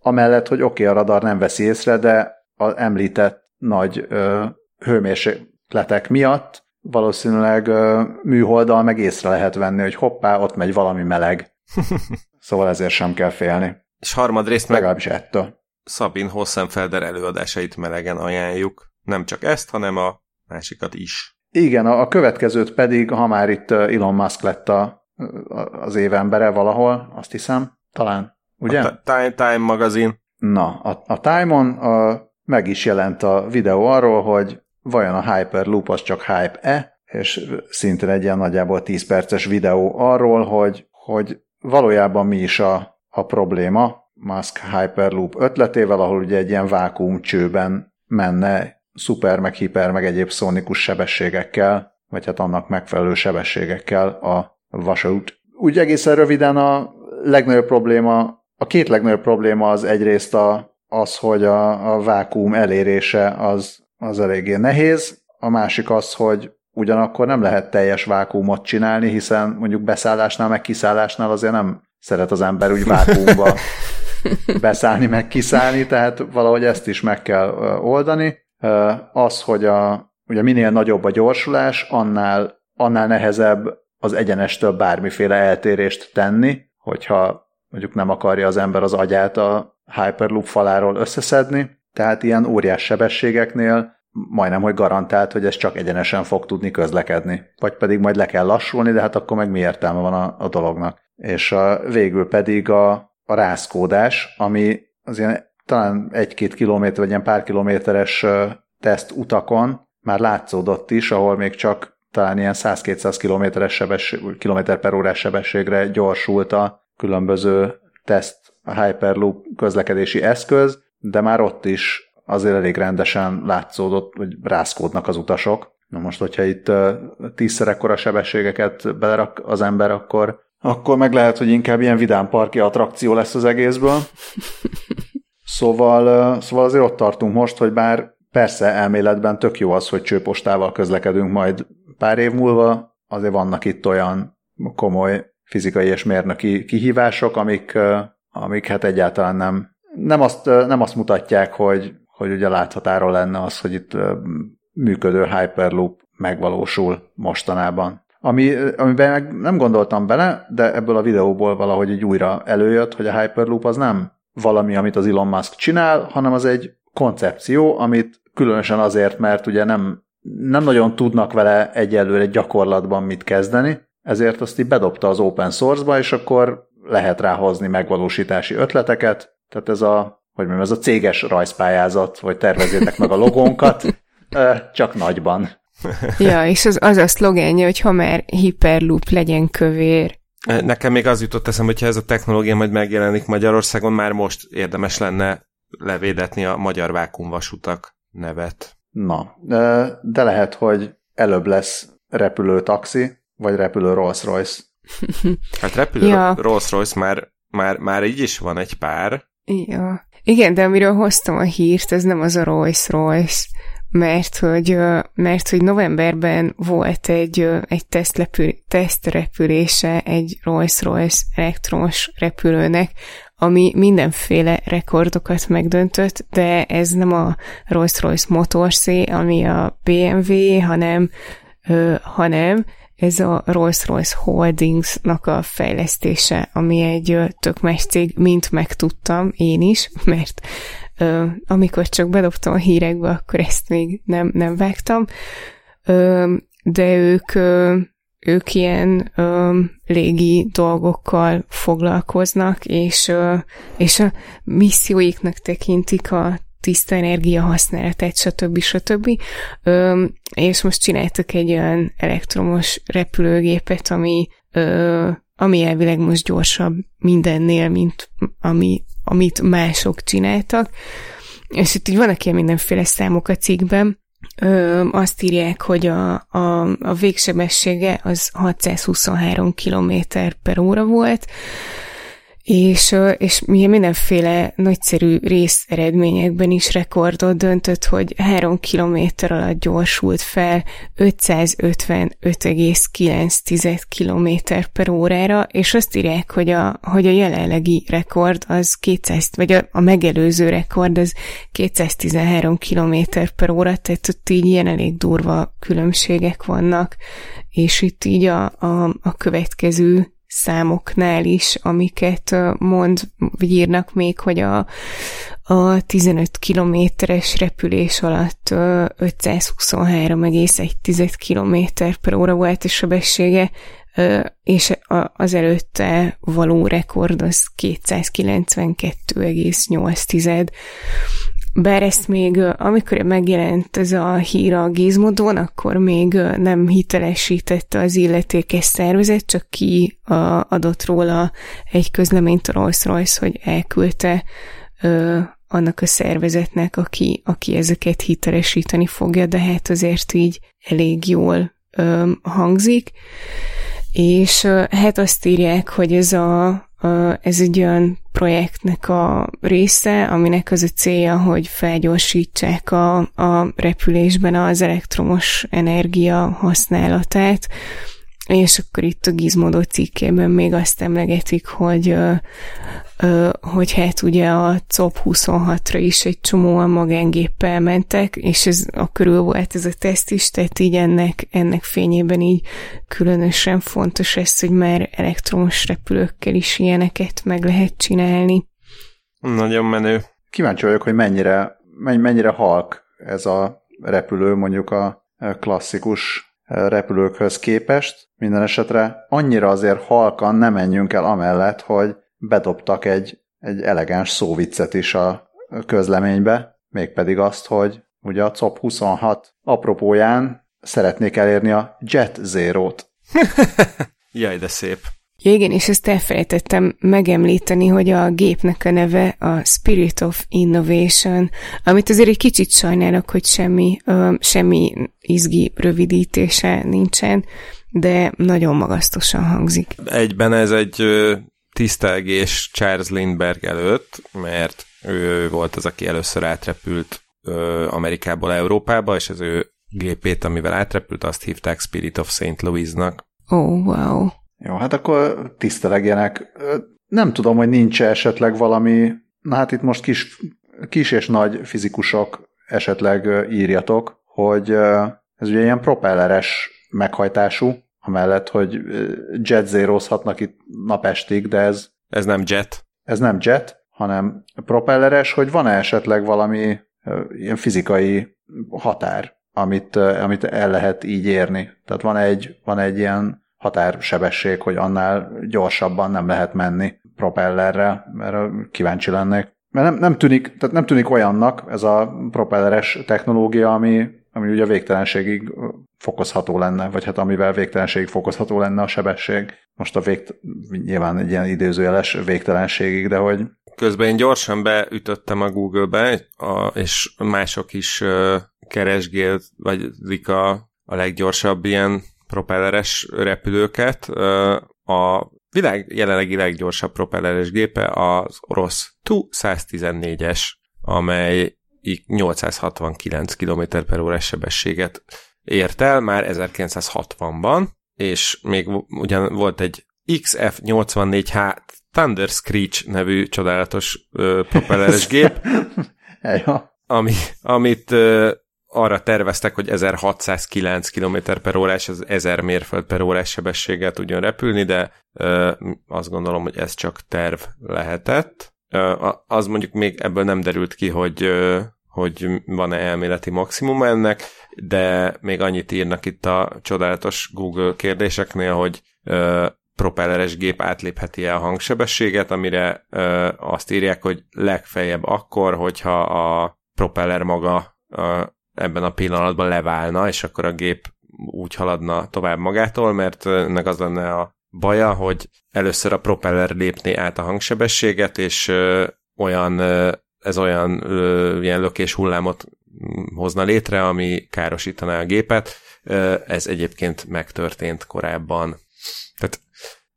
amellett, hogy oké, okay, a radar nem veszi észre, de az említett nagy ö, hőmérsékletek miatt valószínűleg ö, műholdal meg észre lehet venni, hogy hoppá, ott megy valami meleg. szóval ezért sem kell félni. És harmadrészt meg Legalábbis ettől. Szabin Hossenfelder előadásait melegen ajánljuk. Nem csak ezt, hanem a másikat is. Igen, a, a következőt pedig, ha már itt Elon Musk lett a, az évembere valahol, azt hiszem, talán, ugye? A Time, Time magazin. Na, a, a Time-on a meg is jelent a videó arról, hogy vajon a Hyperloop az csak hype-e, és szintén egy ilyen nagyjából 10 perces videó arról, hogy, hogy valójában mi is a, a probléma, Musk Hyperloop ötletével, ahol ugye egy ilyen vákuum csőben menne szuper, meg hiper, meg egyéb szónikus sebességekkel, vagy hát annak megfelelő sebességekkel a vasút. Úgy egészen röviden a legnagyobb probléma, a két legnagyobb probléma az egyrészt a, az, hogy a, a vákuum elérése az, az eléggé nehéz, a másik az, hogy ugyanakkor nem lehet teljes vákuumot csinálni, hiszen mondjuk beszállásnál, meg kiszállásnál azért nem szeret az ember úgy vákuumba beszállni, meg kiszállni, tehát valahogy ezt is meg kell oldani. Az, hogy a, ugye minél nagyobb a gyorsulás, annál, annál nehezebb az egyenestől bármiféle eltérést tenni, hogyha mondjuk nem akarja az ember az agyát a Hyperloop faláról összeszedni, tehát ilyen óriás sebességeknél majdnem, hogy garantált, hogy ez csak egyenesen fog tudni közlekedni. Vagy pedig majd le kell lassulni, de hát akkor meg mi értelme van a, a dolognak. És a, végül pedig a, a rászkódás, ami az ilyen talán egy-két kilométer, vagy ilyen pár kilométeres teszt utakon már látszódott is, ahol még csak talán ilyen 100-200 kilométeres sebesség, kilométer per órás sebességre gyorsult a különböző teszt a Hyperloop közlekedési eszköz, de már ott is azért elég rendesen látszódott, hogy rászkódnak az utasok. Na most, hogyha itt tízszer ekkora sebességeket belerak az ember, akkor, akkor meg lehet, hogy inkább ilyen vidám parki attrakció lesz az egészből. Szóval, szóval azért ott tartunk most, hogy bár persze elméletben tök jó az, hogy csőpostával közlekedünk majd pár év múlva, azért vannak itt olyan komoly fizikai és mérnöki kihívások, amik, amik hát egyáltalán nem, nem azt, nem azt mutatják, hogy, hogy ugye láthatáról lenne az, hogy itt működő Hyperloop megvalósul mostanában. Ami, amiben meg nem gondoltam bele, de ebből a videóból valahogy így újra előjött, hogy a Hyperloop az nem valami, amit az Elon Musk csinál, hanem az egy koncepció, amit különösen azért, mert ugye nem, nem nagyon tudnak vele egyelőre gyakorlatban mit kezdeni, ezért azt így bedobta az open source-ba, és akkor lehet ráhozni megvalósítási ötleteket, tehát ez a hogy mondjam, ez a céges rajzpályázat, vagy tervezétek meg a logónkat, csak nagyban. Ja, és az, az a szlogenje, hogy ha már hiperloop legyen kövér. Nekem még az jutott eszembe, hogyha ez a technológia majd megjelenik Magyarországon, már most érdemes lenne levédetni a magyar vákumvasutak nevet. Na, de lehet, hogy előbb lesz repülő taxi, vagy repülő Rolls-Royce. Hát repülő ja. Rolls-Royce már, már, már így is van egy pár. Ja. Igen, de amiről hoztam a hírt, ez nem az a Rolls-Royce, mert hogy, mert hogy novemberben volt egy, egy tesztlepül, tesztrepülése egy Rolls-Royce elektromos repülőnek, ami mindenféle rekordokat megdöntött, de ez nem a Rolls-Royce motorszé, ami a BMW, hanem, hanem ez a Rolls-Royce Holdingsnak a fejlesztése, ami egy tök más cég, mint megtudtam én is, mert amikor csak bedobtam a hírekbe, akkor ezt még nem, nem vágtam, de ők, ők ilyen ö, légi dolgokkal foglalkoznak, és, és a misszióiknak tekintik a tiszta energia használatát, stb. stb. Ö, és most csináltak egy olyan elektromos repülőgépet, ami, ami elvileg most gyorsabb mindennél, mint ami, amit mások csináltak. És itt így vannak ilyen mindenféle számok a cikkben, Ö, azt írják, hogy a, a, a végsebessége az 623 km per óra volt, és, és mindenféle nagyszerű részeredményekben is rekordot döntött, hogy 3 kilométer alatt gyorsult fel 555,9 km per órára, és azt írják, hogy a, hogy a jelenlegi rekord az 200, vagy a, a megelőző rekord az 213 km per óra, tehát ott így ilyen elég durva különbségek vannak, és itt így a, a, a következő számoknál is, amiket mond, vagy írnak még, hogy a, a 15 kilométeres repülés alatt 523,1 km per óra volt a sebessége, és az előtte való rekord az 292,8. Bár ezt még, amikor megjelent ez a hír a Gizmodon, akkor még nem hitelesítette az illetékes szervezet, csak ki adott róla egy közleményt a Rolls-Royce, hogy elküldte annak a szervezetnek, aki, aki ezeket hitelesíteni fogja, de hát azért így elég jól ö, hangzik. És ö, hát azt írják, hogy ez a ez egy olyan projektnek a része, aminek az a célja, hogy felgyorsítsák a, a repülésben az elektromos energia használatát, és akkor itt a Gizmodo cikkében még azt emlegetik, hogy hogy hát ugye a COP 26-ra is egy csomóan magángéppel mentek, és ez a körül volt ez a teszt is, tehát így ennek, ennek fényében így különösen fontos ez, hogy már elektromos repülőkkel is ilyeneket meg lehet csinálni. Nagyon menő. Kíváncsi vagyok, hogy mennyire, mennyire halk ez a repülő mondjuk a klasszikus repülőkhöz képest. Minden esetre annyira azért halkan nem menjünk el amellett, hogy bedobtak egy, egy elegáns szóviccet is a közleménybe, mégpedig azt, hogy ugye a COP 26 apropóján szeretnék elérni a Jet Zero-t. Jaj, de szép. Ja, igen, és ezt elfelejtettem megemlíteni, hogy a gépnek a neve a Spirit of Innovation, amit azért egy kicsit sajnálok, hogy semmi, ö, semmi izgi rövidítése nincsen, de nagyon magasztosan hangzik. Egyben ez egy tisztelgés Charles Lindbergh előtt, mert ő volt az, aki először átrepült Amerikából Európába, és az ő gépét, amivel átrepült, azt hívták Spirit of St. Louis-nak. Oh, wow. Jó, hát akkor tisztelegjenek. Nem tudom, hogy nincs esetleg valami, na hát itt most kis, kis és nagy fizikusok esetleg írjatok, hogy ez ugye ilyen propelleres meghajtású, amellett, hogy jet zérozhatnak itt napestig, de ez... Ez nem jet. Ez nem jet, hanem propelleres, hogy van-e esetleg valami ilyen fizikai határ, amit, amit el lehet így érni. Tehát van egy, van egy ilyen határsebesség, hogy annál gyorsabban nem lehet menni propellerrel, mert kíváncsi lennék. Mert nem, nem, tűnik, tehát nem tűnik olyannak ez a propelleres technológia, ami, ami ugye végtelenségig fokozható lenne, vagy hát amivel végtelenségig fokozható lenne a sebesség. Most a végt, nyilván egy ilyen időzőjeles végtelenségig, de hogy... Közben én gyorsan beütöttem a Google-be, a, és mások is keresgélt, vagy a, a leggyorsabb ilyen propelleres repülőket. A világ jelenlegi leggyorsabb propelleres gépe az orosz Tu-114-es, amely 869 km per órás sebességet ért el már 1960-ban, és még ugyan volt egy XF-84H Thunder Screech nevű csodálatos ö, propelleres gép, ami, amit ö, arra terveztek, hogy 1609 km per órás, az 1000 mérföld per órás sebességgel tudjon repülni, de ö, azt gondolom, hogy ez csak terv lehetett. Ö, az mondjuk még ebből nem derült ki, hogy ö, hogy van-e elméleti maximum ennek, de még annyit írnak itt a csodálatos Google kérdéseknél, hogy ö, propelleres gép átlépheti-e a hangsebességet, amire ö, azt írják, hogy legfeljebb akkor, hogyha a propeller maga ebben a pillanatban leválna, és akkor a gép úgy haladna tovább magától, mert ennek az lenne a baja, hogy először a propeller lépné át a hangsebességet, és olyan ez olyan ilyen lökés hullámot hozna létre, ami károsítaná a gépet. Ez egyébként megtörtént korábban. Tehát,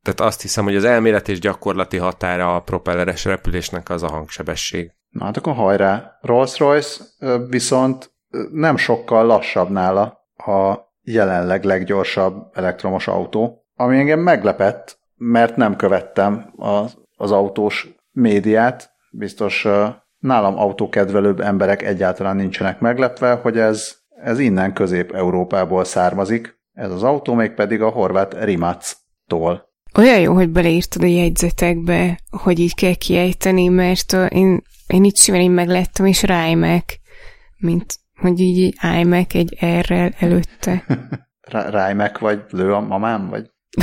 tehát azt hiszem, hogy az elmélet és gyakorlati határa a propelleres repülésnek az a hangsebesség. Na hát akkor hajrá. Rolls-Royce viszont nem sokkal lassabb nála a jelenleg leggyorsabb elektromos autó, ami engem meglepett, mert nem követtem az, az autós médiát, biztos nálam autókedvelőbb emberek egyáltalán nincsenek meglepve, hogy ez, ez innen Közép-Európából származik. Ez az autó még pedig a horvát Rimac-tól. Olyan jó, hogy beleírtad a jegyzetekbe, hogy így kell kiejteni, mert én, én itt simán így megláttam, és rájmek, mint hogy így iMac egy R-rel előtte. Rájmek, vagy lő a mamám, vagy?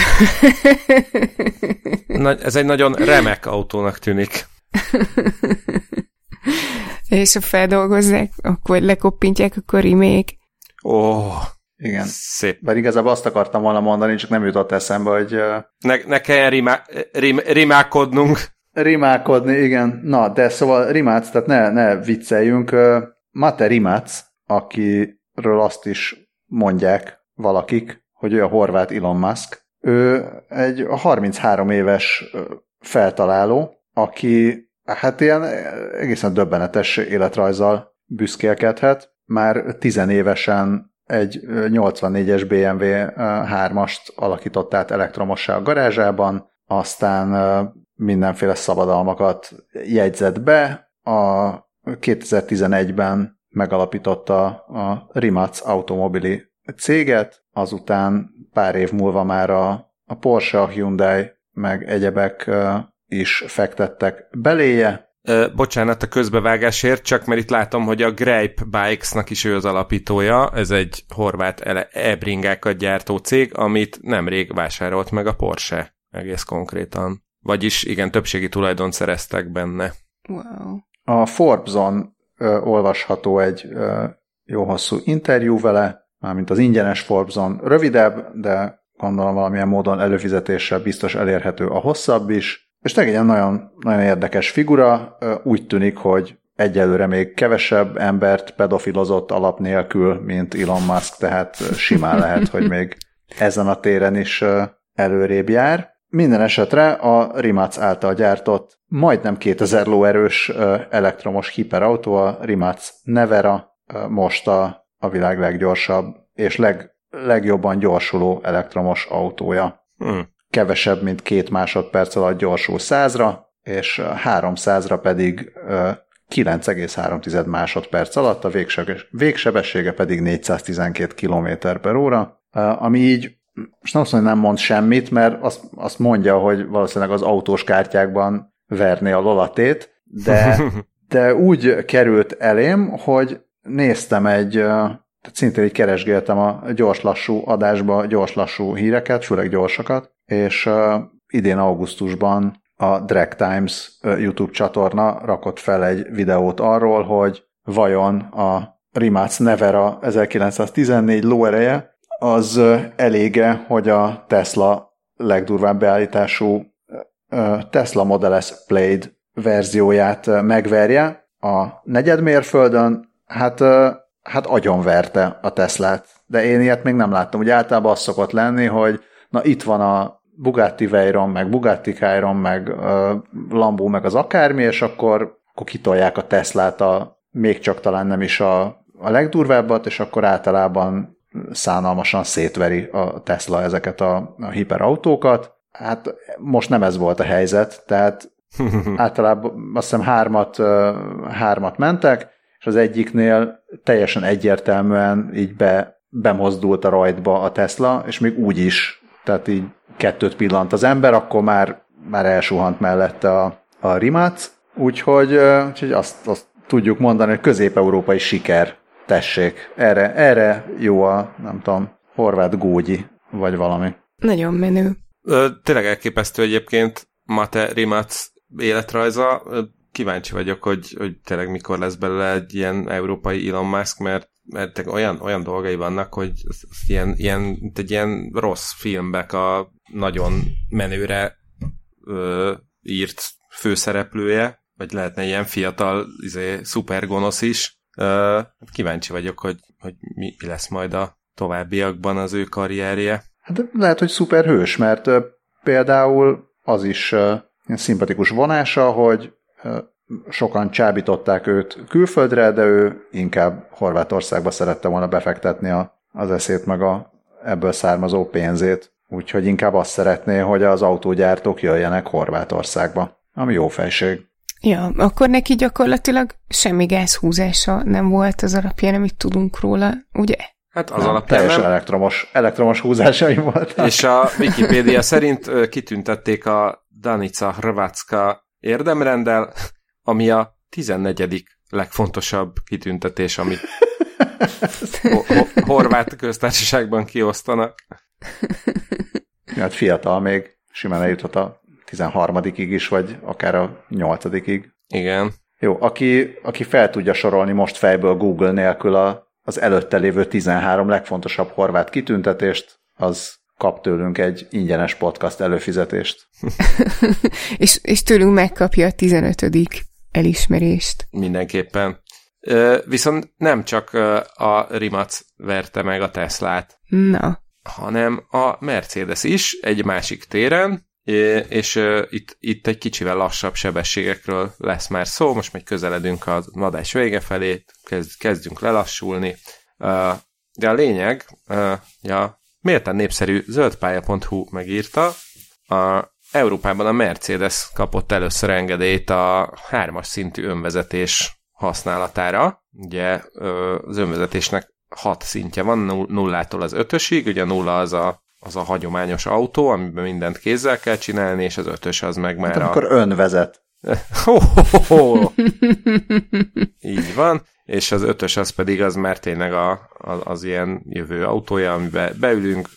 Na, ez egy nagyon remek autónak tűnik. És ha feldolgozzák, akkor lekoppintják, akkor remake. Ó, oh, Igen. szép. Bár igazából azt akartam volna mondani, csak nem jutott eszembe, hogy Ne, ne kelljen rimá, rim, rimákodnunk. rimálkodni, igen. Na, de szóval Rimác, tehát ne, ne vicceljünk. Mate Rimác, akiről azt is mondják valakik, hogy ő a horvát Elon Musk. Ő egy 33 éves feltaláló, aki hát ilyen egészen döbbenetes életrajzzal büszkélkedhet. Már tizenévesen egy ö, 84-es BMW ö, 3-ast alakított át elektromossá a garázsában, aztán mindenféle szabadalmakat jegyzett be. A 2011-ben megalapította a Rimac automobili céget, azután pár év múlva már a, a Porsche, a Hyundai, meg egyebek is fektettek beléje. Ö, bocsánat a közbevágásért, csak mert itt látom, hogy a Grape Bikes-nak is ő az alapítója, ez egy horvát ele- e-bringákat gyártó cég, amit nemrég vásárolt meg a Porsche, egész konkrétan. Vagyis igen, többségi tulajdon szereztek benne. Wow. A Forbes-on ö, olvasható egy ö, jó hosszú interjú vele, mármint az ingyenes Forbes-on rövidebb, de gondolom valamilyen módon előfizetéssel biztos elérhető a hosszabb is, és tényleg egy nagyon, nagyon érdekes figura, Ö, úgy tűnik, hogy egyelőre még kevesebb embert pedofilozott alap nélkül, mint Elon Musk, tehát simán lehet, hogy még ezen a téren is előrébb jár. Minden esetre a Rimac által gyártott majdnem 2000 lóerős elektromos hiperautó, a Rimac Nevera most a, a világ leggyorsabb és leg, legjobban gyorsuló elektromos autója. Hm. Kevesebb, mint két másodperc alatt gyorsul 100-ra, és ö, 300-ra pedig ö, 9,3 másodperc alatt, a végsebes- végsebessége pedig 412 km per óra, ami így most nem azt hogy nem mond semmit, mert azt, azt mondja, hogy valószínűleg az autós kártyákban verné a lolatét, de, de úgy került elém, hogy néztem egy, tehát szintén így keresgéltem a gyors-lassú adásba gyors-lassú híreket, főleg gyorsakat, és idén augusztusban a Drag Times YouTube csatorna rakott fel egy videót arról, hogy vajon a Rimac Nevera 1914 lóereje az elége, hogy a Tesla legdurvább beállítású Tesla Model S Plaid verzióját megverje a negyedmérföldön, hát, uh, hát agyonverte a Teslát. De én ilyet még nem láttam. Ugye általában az szokott lenni, hogy na itt van a Bugatti Veyron, meg Bugatti Chiron, meg uh, Lambo, meg az akármi, és akkor, akkor kitolják a Teslát a még csak talán nem is a, a legdurvábbat, és akkor általában szánalmasan szétveri a Tesla ezeket a, a hiperautókat. Hát most nem ez volt a helyzet, tehát általában azt hiszem hármat, hármat mentek, és az egyiknél teljesen egyértelműen így be, bemozdult a rajtba a Tesla, és még úgy is, tehát így kettőt pillant az ember, akkor már, már elsuhant mellette a, a Rimac, úgyhogy, úgyhogy azt, azt tudjuk mondani, hogy közép-európai siker, tessék, erre, erre jó a, nem tudom, horvát gógyi, vagy valami. Nagyon menő. Ö, tényleg elképesztő egyébként Mate Rimac életrajza. Kíváncsi vagyok, hogy, hogy tényleg mikor lesz belőle egy ilyen európai Elon Musk, mert, mert olyan, olyan dolgai vannak, hogy az- az ilyen, ilyen, mint egy ilyen rossz filmnek a nagyon menőre ö, írt főszereplője, vagy lehetne ilyen fiatal, izé, szupergonosz is. Ö, kíváncsi vagyok, hogy, hogy mi lesz majd a továbbiakban az ő karrierje. Hát lehet, hogy szuperhős, mert például az is szimpatikus vonása, hogy sokan csábították őt külföldre, de ő inkább Horvátországba szerette volna befektetni a, az eszét, meg a ebből származó pénzét. Úgyhogy inkább azt szeretné, hogy az autógyártók jöjjenek Horvátországba, ami jó fejség. Ja, akkor neki gyakorlatilag semmi gázhúzása nem volt az alapján, amit tudunk róla, ugye? Hát az Nem, alapján teljesen nem. elektromos, elektromos húzásaim voltak. És a Wikipédia szerint kitüntették a Danica Hrvatska érdemrendel, ami a 14. legfontosabb kitüntetés, amit ho- ho- horvát köztársaságban kiosztanak. Hát fiatal még, simán eljuthat a 13 is, vagy akár a 8 Igen. Jó, aki, aki fel tudja sorolni most fejből Google nélkül a, az előtte lévő 13 legfontosabb horvát kitüntetést, az kap tőlünk egy ingyenes podcast előfizetést. és, és tőlünk megkapja a 15. elismerést. Mindenképpen. Viszont nem csak a Rimac verte meg a Teslát. Na. Hanem a Mercedes is egy másik téren, és itt, itt egy kicsivel lassabb sebességekről lesz már szó, most meg közeledünk a adás vége felé, kezd, kezdünk lelassulni. De a lényeg, ja, méltán népszerű zöldpálya.hu megírta, a Európában a Mercedes kapott először engedélyt a hármas szintű önvezetés használatára. Ugye az önvezetésnek hat szintje van, nullától az ötösig, ugye nulla az a, az a hagyományos autó, amiben mindent kézzel kell csinálni, és az ötös az meg már hát, amikor a... ho, ho. Így van, és az ötös az pedig az már tényleg a, az, az ilyen jövő autója, amiben beülünk,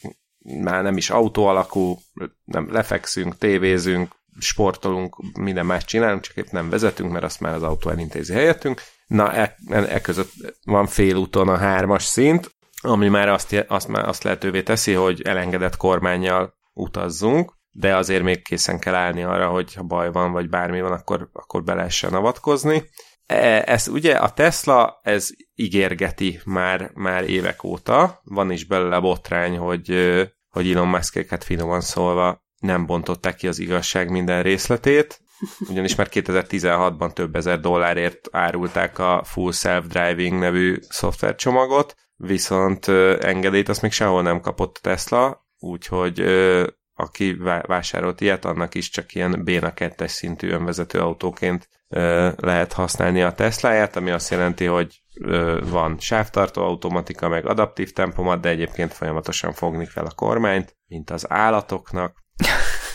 már nem is autó alakú, nem lefekszünk, tévézünk, sportolunk, minden más csinálunk, csak épp nem vezetünk, mert azt már az autó elintézi helyettünk. Na, e, e között van félúton a hármas szint, ami már azt, azt, már azt lehetővé teszi, hogy elengedett kormányjal utazzunk, de azért még készen kell állni arra, hogy ha baj van, vagy bármi van, akkor, akkor be lehessen avatkozni. E, ez ugye a Tesla, ez ígérgeti már, már évek óta, van is belőle botrány, hogy, hogy Elon musk finoman szólva nem bontották ki az igazság minden részletét, ugyanis már 2016-ban több ezer dollárért árulták a Full Self-Driving nevű szoftvercsomagot, viszont engedélyt azt még sehol nem kapott a Tesla, úgyhogy aki vásárolt ilyet, annak is csak ilyen béna kettes szintű önvezető autóként lehet használni a Tesláját, ami azt jelenti, hogy van sávtartó automatika, meg adaptív tempomat, de egyébként folyamatosan fogni kell a kormányt, mint az állatoknak.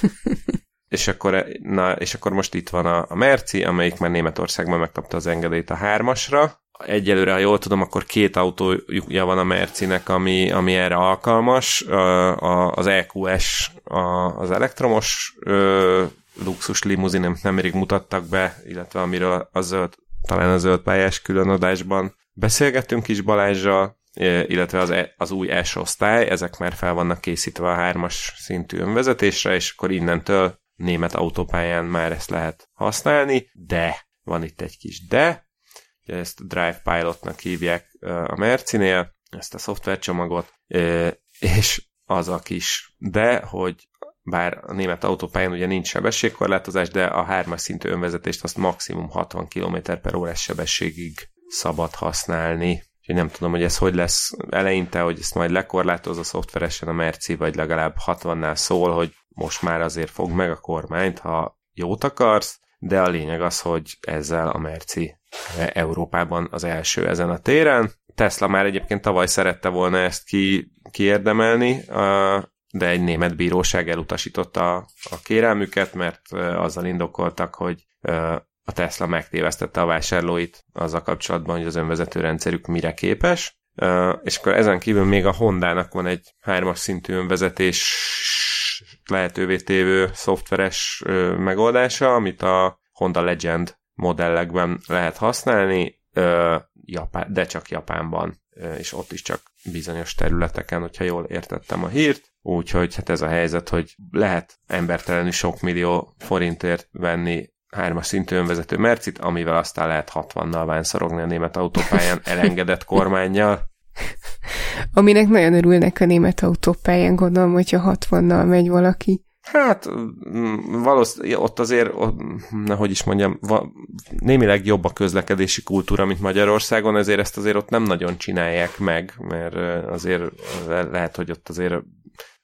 és akkor, na, és akkor most itt van a, a Merci, amelyik már Németországban megkapta az engedélyt a hármasra. Egyelőre, ha jól tudom, akkor két autója van a Mercinek, ami, ami erre alkalmas. Az EQS az elektromos ö, luxus limuzin, amit nemrég mutattak be, illetve amiről a zöld, talán a zöld pályás különadásban beszélgettünk is Balázsra, illetve az, e, az új S osztály, ezek már fel vannak készítve a hármas szintű önvezetésre, és akkor innentől német autópályán már ezt lehet használni, de van itt egy kis de, ugye ezt Drive Pilotnak hívják a Mercinél, ezt a szoftvercsomagot, és az a kis de, hogy bár a német autópályán ugye nincs sebességkorlátozás, de a hármas szintű önvezetést azt maximum 60 km per órás sebességig szabad használni. Úgyhogy nem tudom, hogy ez hogy lesz eleinte, hogy ezt majd lekorlátoz a szoftveresen a Merci, vagy legalább 60-nál szól, hogy most már azért fog meg a kormányt, ha jót akarsz, de a lényeg az, hogy ezzel a Merci Európában az első ezen a téren. Tesla már egyébként tavaly szerette volna ezt ki, kiérdemelni, de egy német bíróság elutasította a kérelmüket, mert azzal indokoltak, hogy a Tesla megtévesztette a vásárlóit azzal kapcsolatban, hogy az önvezető rendszerük mire képes, és akkor ezen kívül még a Hondának van egy hármas szintű önvezetés lehetővé tévő szoftveres megoldása, amit a Honda Legend modellekben lehet használni, de csak Japánban, és ott is csak bizonyos területeken, hogyha jól értettem a hírt. Úgyhogy hát ez a helyzet, hogy lehet embertelenül sok millió forintért venni hármas szintű önvezető mercit, amivel aztán lehet 60-nal vánszorogni a német autópályán elengedett kormányjal. Aminek nagyon örülnek a német autópályán, gondolom, hogyha 60-nal megy valaki. Hát valószínűleg ott azért, hogy is mondjam, némileg jobb a közlekedési kultúra, mint Magyarországon, ezért ezt azért ott nem nagyon csinálják meg, mert azért lehet, hogy ott azért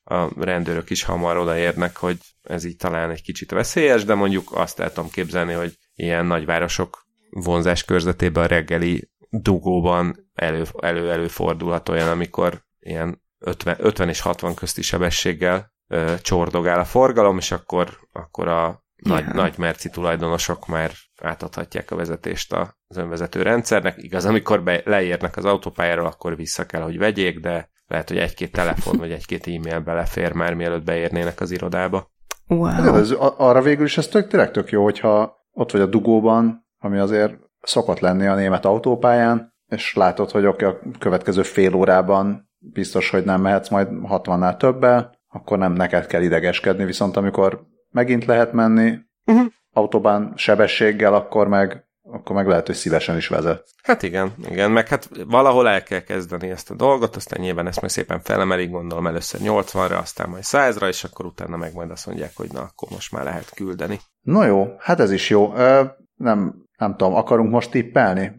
a rendőrök is hamar odaérnek, hogy ez így talán egy kicsit veszélyes, de mondjuk azt el tudom képzelni, hogy ilyen nagyvárosok vonzás körzetében a reggeli dugóban elő, elő, előfordulhat olyan, amikor ilyen 50, 50 és 60 közti sebességgel ö, csordogál a forgalom, és akkor, akkor a nagy, yeah. nagy merci tulajdonosok már átadhatják a vezetést az önvezető rendszernek. Igaz, amikor be, leérnek az autópályáról, akkor vissza kell, hogy vegyék, de lehet, hogy egy-két telefon vagy egy-két e-mail belefér már, mielőtt beérnének az irodába. Wow. Ez, arra végül is ez tök, tényleg tök jó, hogyha ott vagy a dugóban, ami azért szokott lenni a német autópályán, és látod, hogy oké, a következő fél órában biztos, hogy nem mehetsz majd 60-nál többel, akkor nem neked kell idegeskedni, viszont amikor megint lehet menni, uh-huh. autóban sebességgel, akkor meg akkor meg lehet, hogy szívesen is vezet. Hát igen, igen, meg hát valahol el kell kezdeni ezt a dolgot, aztán nyilván ezt majd szépen felemelik, gondolom először 80-ra, aztán majd 100-ra, és akkor utána meg majd azt mondják, hogy na, akkor most már lehet küldeni. No jó, hát ez is jó. Ö, nem, nem tudom, akarunk most tippelni?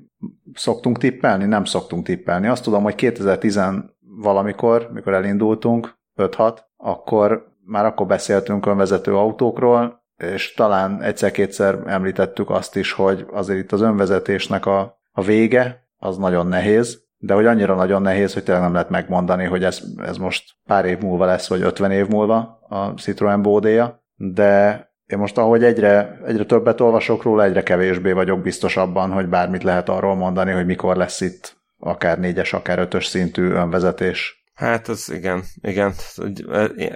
Szoktunk tippelni? Nem szoktunk tippelni. Azt tudom, hogy 2010 valamikor, mikor elindultunk, 5-6, akkor már akkor beszéltünk önvezető autókról, és talán egyszer-kétszer említettük azt is, hogy azért itt az önvezetésnek a, a vége az nagyon nehéz, de hogy annyira nagyon nehéz, hogy tényleg nem lehet megmondani, hogy ez, ez most pár év múlva lesz, vagy 50 év múlva a Citroen bódéja, de én most ahogy egyre, egyre többet olvasok róla, egyre kevésbé vagyok biztos abban, hogy bármit lehet arról mondani, hogy mikor lesz itt akár négyes, akár ötös szintű önvezetés. Hát ez igen, igen,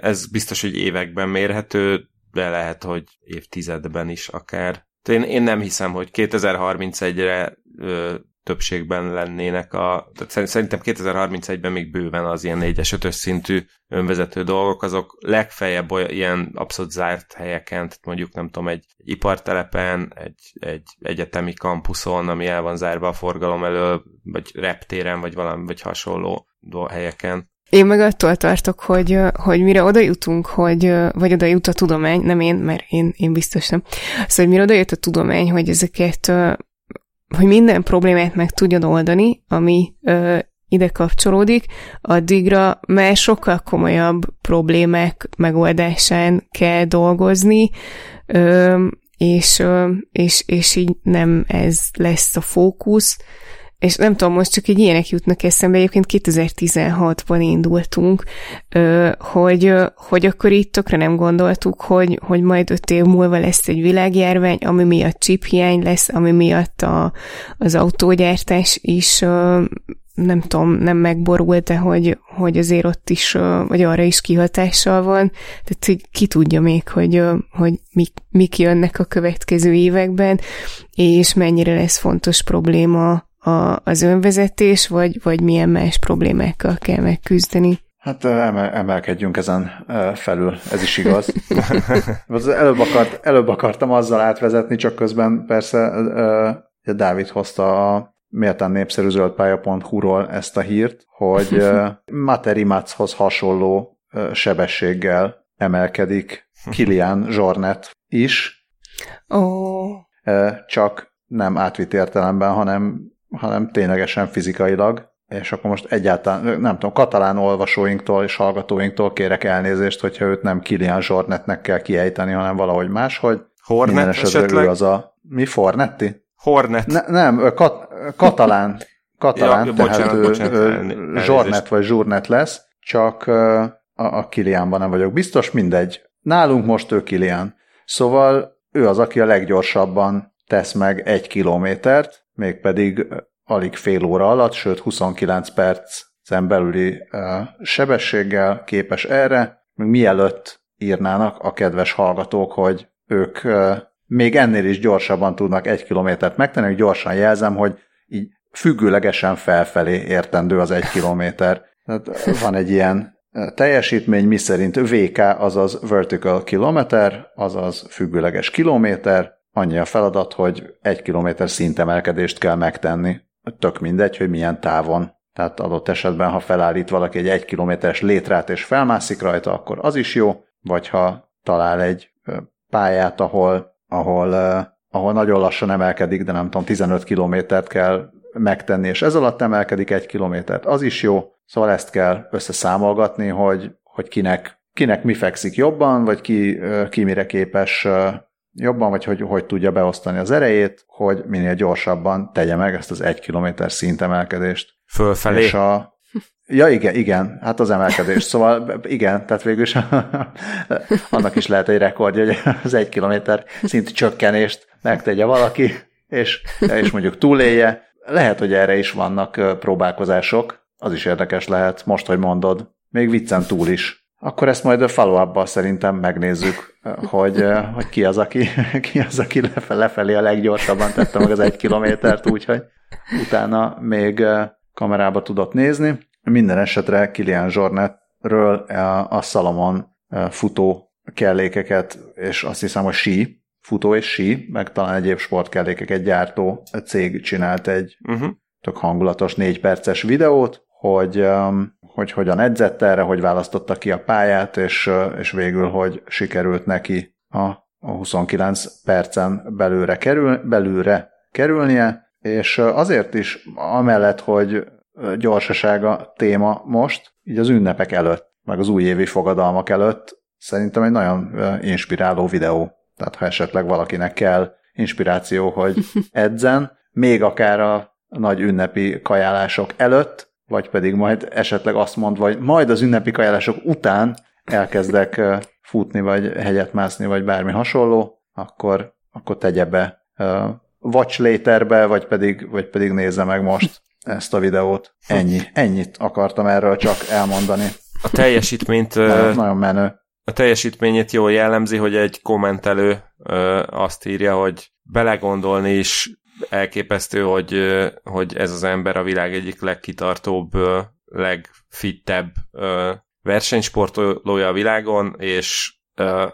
ez biztos, hogy években mérhető, de lehet, hogy évtizedben is akár. Én, én nem hiszem, hogy 2031-re ö, többségben lennének a... Tehát szerintem 2031-ben még bőven az ilyen 4-es, 5 szintű önvezető dolgok, azok legfeljebb olyan, ilyen abszolút zárt helyeken, tehát mondjuk nem tudom, egy ipartelepen, egy, egy egyetemi kampuszon, ami el van zárva a forgalom elől, vagy reptéren, vagy valami, vagy hasonló helyeken. Én meg attól tartok, hogy, hogy mire oda jutunk, hogy, vagy oda jut a tudomány, nem én, mert én, én biztos nem. Szóval, hogy mire oda jut a tudomány, hogy ezeket, hogy minden problémát meg tudjon oldani, ami ide kapcsolódik, addigra már sokkal komolyabb problémák megoldásán kell dolgozni, és, és, és így nem ez lesz a fókusz, és nem tudom, most csak egy ilyenek jutnak eszembe, egyébként 2016-ban indultunk, hogy, hogy akkor itt tökre nem gondoltuk, hogy, hogy majd öt év múlva lesz egy világjárvány, ami miatt hiány lesz, ami miatt a, az autógyártás is nem tudom, nem megborult, de hogy, hogy azért ott is, vagy arra is kihatással van. Tehát, hogy ki tudja még, hogy, hogy mik, mik jönnek a következő években, és mennyire lesz fontos probléma a, az önvezetés, vagy, vagy milyen más problémákkal kell megküzdeni? Hát emel, emelkedjünk ezen felül, ez is igaz. előbb, akart, előbb akartam azzal átvezetni, csak közben persze Dávid hozta a méltán népszerű zöldpálya.hu-ról ezt a hírt, hogy Materimachoz hasonló sebességgel emelkedik Kilian Zsornet is. Oh. Csak nem átvitt értelemben, hanem hanem ténylegesen fizikailag, és akkor most egyáltalán, nem tudom, katalán olvasóinktól és hallgatóinktól kérek elnézést, hogyha őt nem Kilian Zsornetnek kell kiejteni, hanem valahogy máshogy. Hornet Minden esetleg? Ő az a... Mi, Fornetti? Hornet. Ne, nem, kat, katalán. Katalán, ja, tehát bocsánat, ő, bocsánat, ő Zsornet vagy Zsurnet lesz, csak a, a Kilianban nem vagyok biztos, mindegy. Nálunk most ő Kilian. Szóval ő az, aki a leggyorsabban tesz meg egy kilométert, mégpedig alig fél óra alatt, sőt 29 percen belüli sebességgel képes erre, még mielőtt írnának a kedves hallgatók, hogy ők még ennél is gyorsabban tudnak egy kilométert megtenni, hogy gyorsan jelzem, hogy így függőlegesen felfelé értendő az egy kilométer. Tehát van egy ilyen teljesítmény, miszerint VK, azaz vertical kilometer, azaz függőleges kilométer, annyi a feladat, hogy egy kilométer szintemelkedést kell megtenni. Tök mindegy, hogy milyen távon. Tehát adott esetben, ha felállít valaki egy egy kilométeres létrát és felmászik rajta, akkor az is jó, vagy ha talál egy pályát, ahol, ahol, ahol nagyon lassan emelkedik, de nem tudom, 15 kilométert kell megtenni, és ez alatt emelkedik egy kilométert, az is jó. Szóval ezt kell összeszámolgatni, hogy, hogy kinek, kinek mi fekszik jobban, vagy ki, ki mire képes jobban, vagy hogy, hogy tudja beosztani az erejét, hogy minél gyorsabban tegye meg ezt az egy kilométer szintemelkedést. Fölfelé? És a, Ja, igen, igen, hát az emelkedés. Szóval igen, tehát végül is annak is lehet egy rekordja, hogy az egy kilométer szint csökkenést megtegye valaki, és, és mondjuk túlélje. Lehet, hogy erre is vannak próbálkozások, az is érdekes lehet, most, hogy mondod, még viccen túl is akkor ezt majd a follow szerintem megnézzük, hogy, hogy ki, az, aki, ki az, aki lefelé a leggyorsabban tette meg az egy kilométert, úgyhogy utána még kamerába tudott nézni. Minden esetre Kilian Zsornetről a Salomon futó kellékeket, és azt hiszem, hogy sí, futó és sí, meg talán egyéb sportkellékeket gyártó cég csinált egy uh-huh. tök hangulatos négy perces videót, hogy, hogy hogyan edzett erre, hogy választotta ki a pályát, és, és végül, hogy sikerült neki a, a 29 percen belőle, kerül, belőle kerülnie, és azért is, amellett, hogy gyorsasága téma most, így az ünnepek előtt, meg az újévi fogadalmak előtt, szerintem egy nagyon inspiráló videó. Tehát ha esetleg valakinek kell inspiráció, hogy edzen, még akár a nagy ünnepi kajálások előtt, vagy pedig majd esetleg azt mondva, hogy majd az ünnepi kajálások után elkezdek futni, vagy hegyet mászni, vagy bármi hasonló, akkor, akkor tegye be watch laterbe, vagy pedig, vagy pedig nézze meg most ezt a videót. Ennyi. Ennyit akartam erről csak elmondani. A teljesítményt... nagyon, nagyon menő. A teljesítményét jól jellemzi, hogy egy kommentelő azt írja, hogy belegondolni is elképesztő, hogy, hogy ez az ember a világ egyik legkitartóbb, legfittebb versenysportolója a világon, és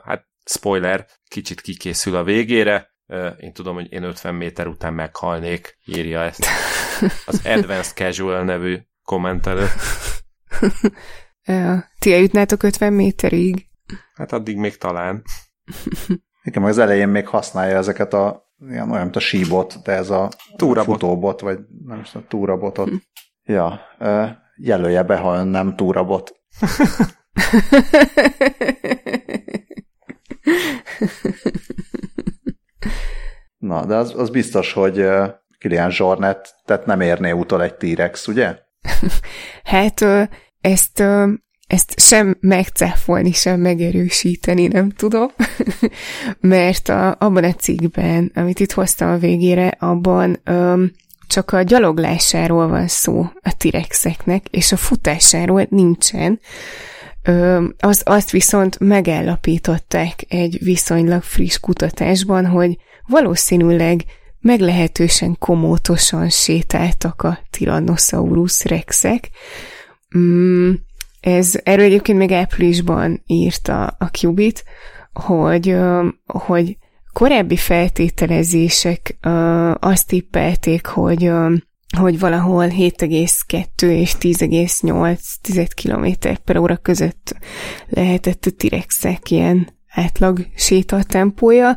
hát spoiler, kicsit kikészül a végére, én tudom, hogy én 50 méter után meghalnék, írja ezt az Advanced Casual nevű kommentelő. Ti eljutnátok 50 méterig? Hát addig még talán. Meg az elején még használja ezeket a ilyen olyan, mint a síbot, de ez a túrabot. futóbot, vagy nem is a túrabotot. Hm. Ja, jelölje be, ha ön nem túrabot. Na, de az, az biztos, hogy Kilian Zsornet, tehát nem érné utol egy T-rex, ugye? hát ezt ezt sem megcáfolni, sem megerősíteni nem tudom, mert a, abban a cikkben, amit itt hoztam a végére, abban öm, csak a gyaloglásáról van szó a tirexeknek, és a futásáról nincsen. Öm, az, azt viszont megállapították egy viszonylag friss kutatásban, hogy valószínűleg meglehetősen komótosan sétáltak a Tyrannosaurus rexek. Mm, ez, erről egyébként még áprilisban írta a Qubit, hogy, hogy korábbi feltételezések azt tippelték, hogy hogy valahol 7,2 és 10,8 km per óra között lehetett a T-rexek ilyen átlag sétatempója,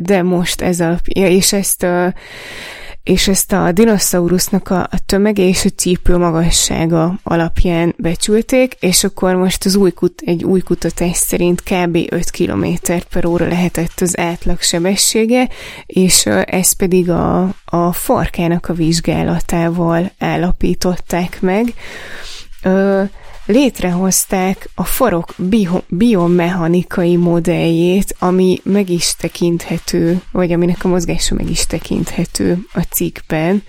de most ez alapja, és ezt és ezt a dinoszaurusznak a, a tömege és a csípő magassága alapján becsülték, és akkor most az új kut, egy új kutatás szerint kb. 5 km per óra lehetett az átlag sebessége, és ezt pedig a, a farkának a vizsgálatával állapították meg. Ö, létrehozták a farok bio- biomechanikai modelljét, ami meg is tekinthető, vagy aminek a mozgása meg is tekinthető a cikkben,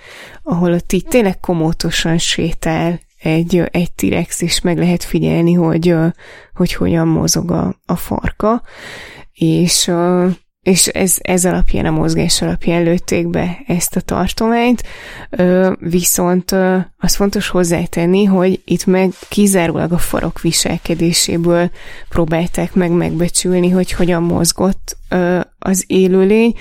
ahol ott így tényleg komótosan sétál egy, egy T-rex, és meg lehet figyelni, hogy, hogy hogyan mozog a, a farka, és és ez, ez alapján, a mozgás alapján lőtték be ezt a tartományt, viszont az fontos hozzátenni, hogy itt meg kizárólag a farok viselkedéséből próbálták meg megbecsülni, hogy hogyan mozgott az élőlény,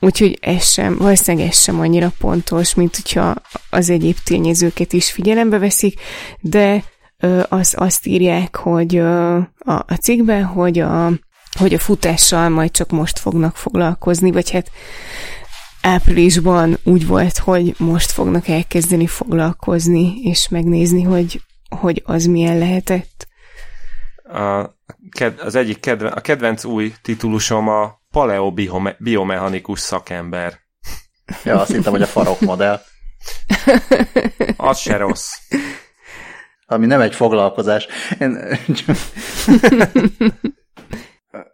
úgyhogy ez sem, valószínűleg ez sem annyira pontos, mint hogyha az egyéb tényezőket is figyelembe veszik, de az, azt írják, hogy a, a cikkben, hogy a hogy a futással majd csak most fognak foglalkozni, vagy hát áprilisban úgy volt, hogy most fognak elkezdeni foglalkozni, és megnézni, hogy, hogy az milyen lehetett. A, az egyik kedven, a kedvenc új titulusom a paleobiomechanikus szakember. Ja, azt hittem, hogy a farok modell. az se rossz. Ami nem egy foglalkozás. Én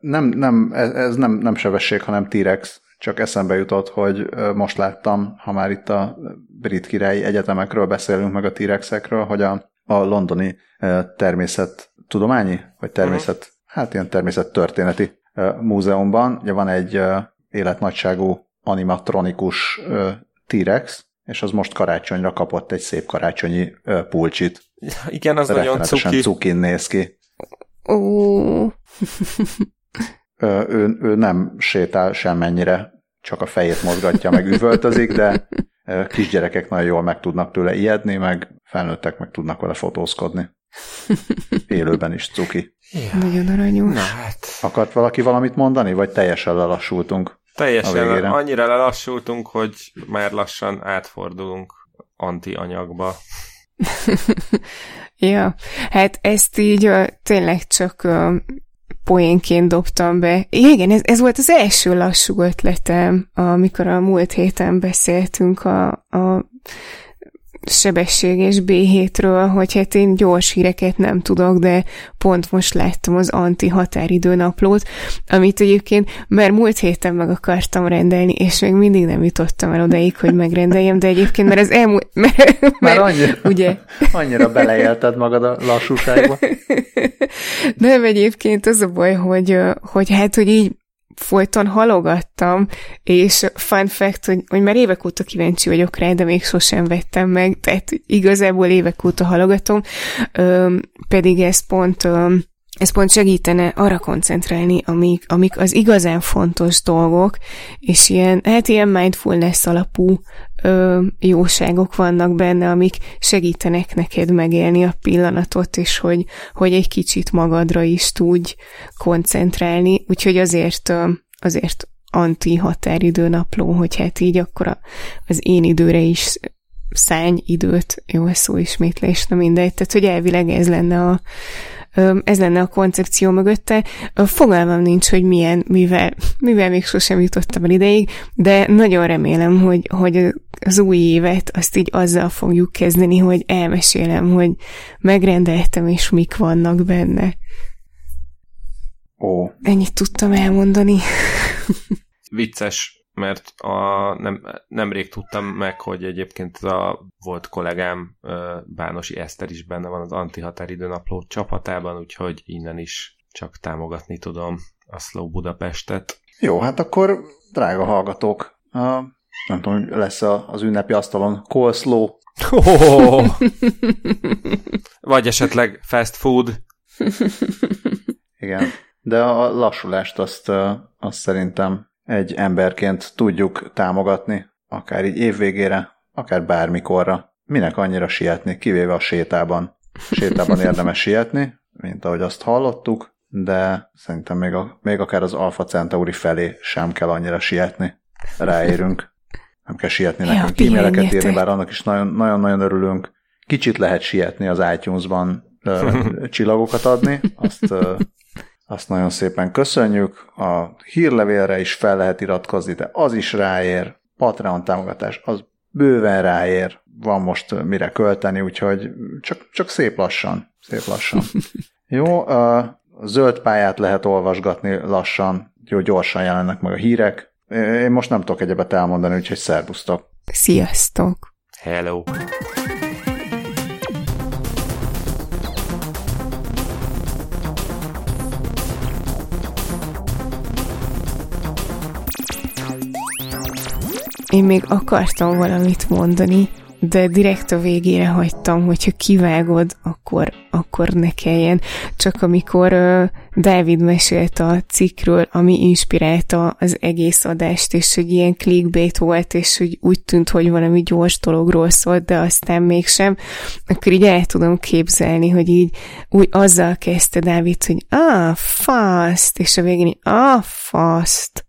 nem, nem, ez, ez nem, nem sebesség, hanem T-rex. Csak eszembe jutott, hogy most láttam, ha már itt a brit királyi egyetemekről beszélünk, meg a T-rexekről, hogy a, a londoni természet természettudományi, vagy természet, uh-huh. hát ilyen természettörténeti múzeumban. Ugye van egy életnagyságú animatronikus T-rex, és az most karácsonyra kapott egy szép karácsonyi pulcsit. Igen, az nagyon cuki. cukin néz ki. Ó. ő, ő nem sétál semmennyire, csak a fejét mozgatja, meg üvöltözik, de kisgyerekek nagyon jól meg tudnak tőle ijedni, meg felnőttek meg tudnak vele fotózkodni. Élőben is cuki. Ja. Nagyon aranyos. Na hát. Akart valaki valamit mondani, vagy teljesen lelassultunk? Teljesen annyira lelassultunk, hogy már lassan átfordulunk anti-anyagba. ja, hát ezt így tényleg csak poénként dobtam be. Igen, ez, ez volt az első lassú ötletem, amikor a múlt héten beszéltünk a, a sebességes B7-ről, hogy hát én gyors híreket nem tudok, de pont most láttam az anti határidő naplót, amit egyébként már múlt héten meg akartam rendelni, és még mindig nem jutottam el odaig, hogy megrendeljem, de egyébként mert az elmúlt... Mert, mert, már annyira, ugye? annyira beleélted magad a lassúságba. Nem, egyébként az a baj, hogy, hogy hát, hogy így folyton halogattam, és fun fact, hogy, hogy már évek óta kíváncsi vagyok rá, de még sosem vettem meg, tehát igazából évek óta halogatom, ö, pedig ez pont ö, ez pont segítene arra koncentrálni, amik, amik az igazán fontos dolgok, és ilyen, hát ilyen mindfulness alapú ö, jóságok vannak benne, amik segítenek neked megélni a pillanatot, és hogy, hogy egy kicsit magadra is tudj koncentrálni, úgyhogy azért, ö, azért anti határidő napló, hogy hát így akkor a, az én időre is szány időt, jó, szó ismétlés, na mindegy, tehát hogy elvileg ez lenne a, ez lenne a koncepció mögötte. Fogalmam nincs, hogy milyen, mivel, mivel még sosem jutottam el ideig, de nagyon remélem, hogy, hogy az új évet azt így azzal fogjuk kezdeni, hogy elmesélem, hogy megrendeltem, és mik vannak benne. Ó. Ennyit tudtam elmondani. Vicces mert a, nem, nemrég tudtam meg, hogy egyébként a volt kollégám Bánosi Eszter is benne van az Antihatáridő napló csapatában, úgyhogy innen is csak támogatni tudom a Slow Budapestet. Jó, hát akkor drága hallgatók, a, nem tudom, lesz az ünnepi asztalon coleslaw. Oh! Vagy esetleg fast food. Igen, de a lassulást azt, azt szerintem egy emberként tudjuk támogatni, akár így évvégére, akár bármikorra. Minek annyira sietni, kivéve a sétában. Sétában érdemes sietni, mint ahogy azt hallottuk, de szerintem még, a, még akár az Alpha Centauri felé sem kell annyira sietni. Ráérünk. Nem kell sietni nekünk e-maileket írni, bár annak is nagyon-nagyon örülünk. Kicsit lehet sietni az iTunes-ban csillagokat adni, azt azt nagyon szépen köszönjük. A hírlevélre is fel lehet iratkozni, de az is ráér. Patreon támogatás az bőven ráér. Van most mire költeni, úgyhogy csak, csak szép lassan. Szép lassan. Jó, a zöld pályát lehet olvasgatni lassan, jó gyorsan jelennek meg a hírek. Én most nem tudok egyebet elmondani, úgyhogy szervusztok. Sziasztok! Hello! Én még akartam valamit mondani, de direkt a végére hagytam, hogyha kivágod, akkor, akkor ne kelljen. Csak amikor uh, Dávid mesélt a cikkről, ami inspirálta az egész adást, és hogy ilyen clickbait volt, és hogy úgy tűnt, hogy valami gyors dologról szólt, de aztán mégsem, akkor így el tudom képzelni, hogy így úgy azzal kezdte Dávid, hogy ah, fast, és a végén így, ah, fast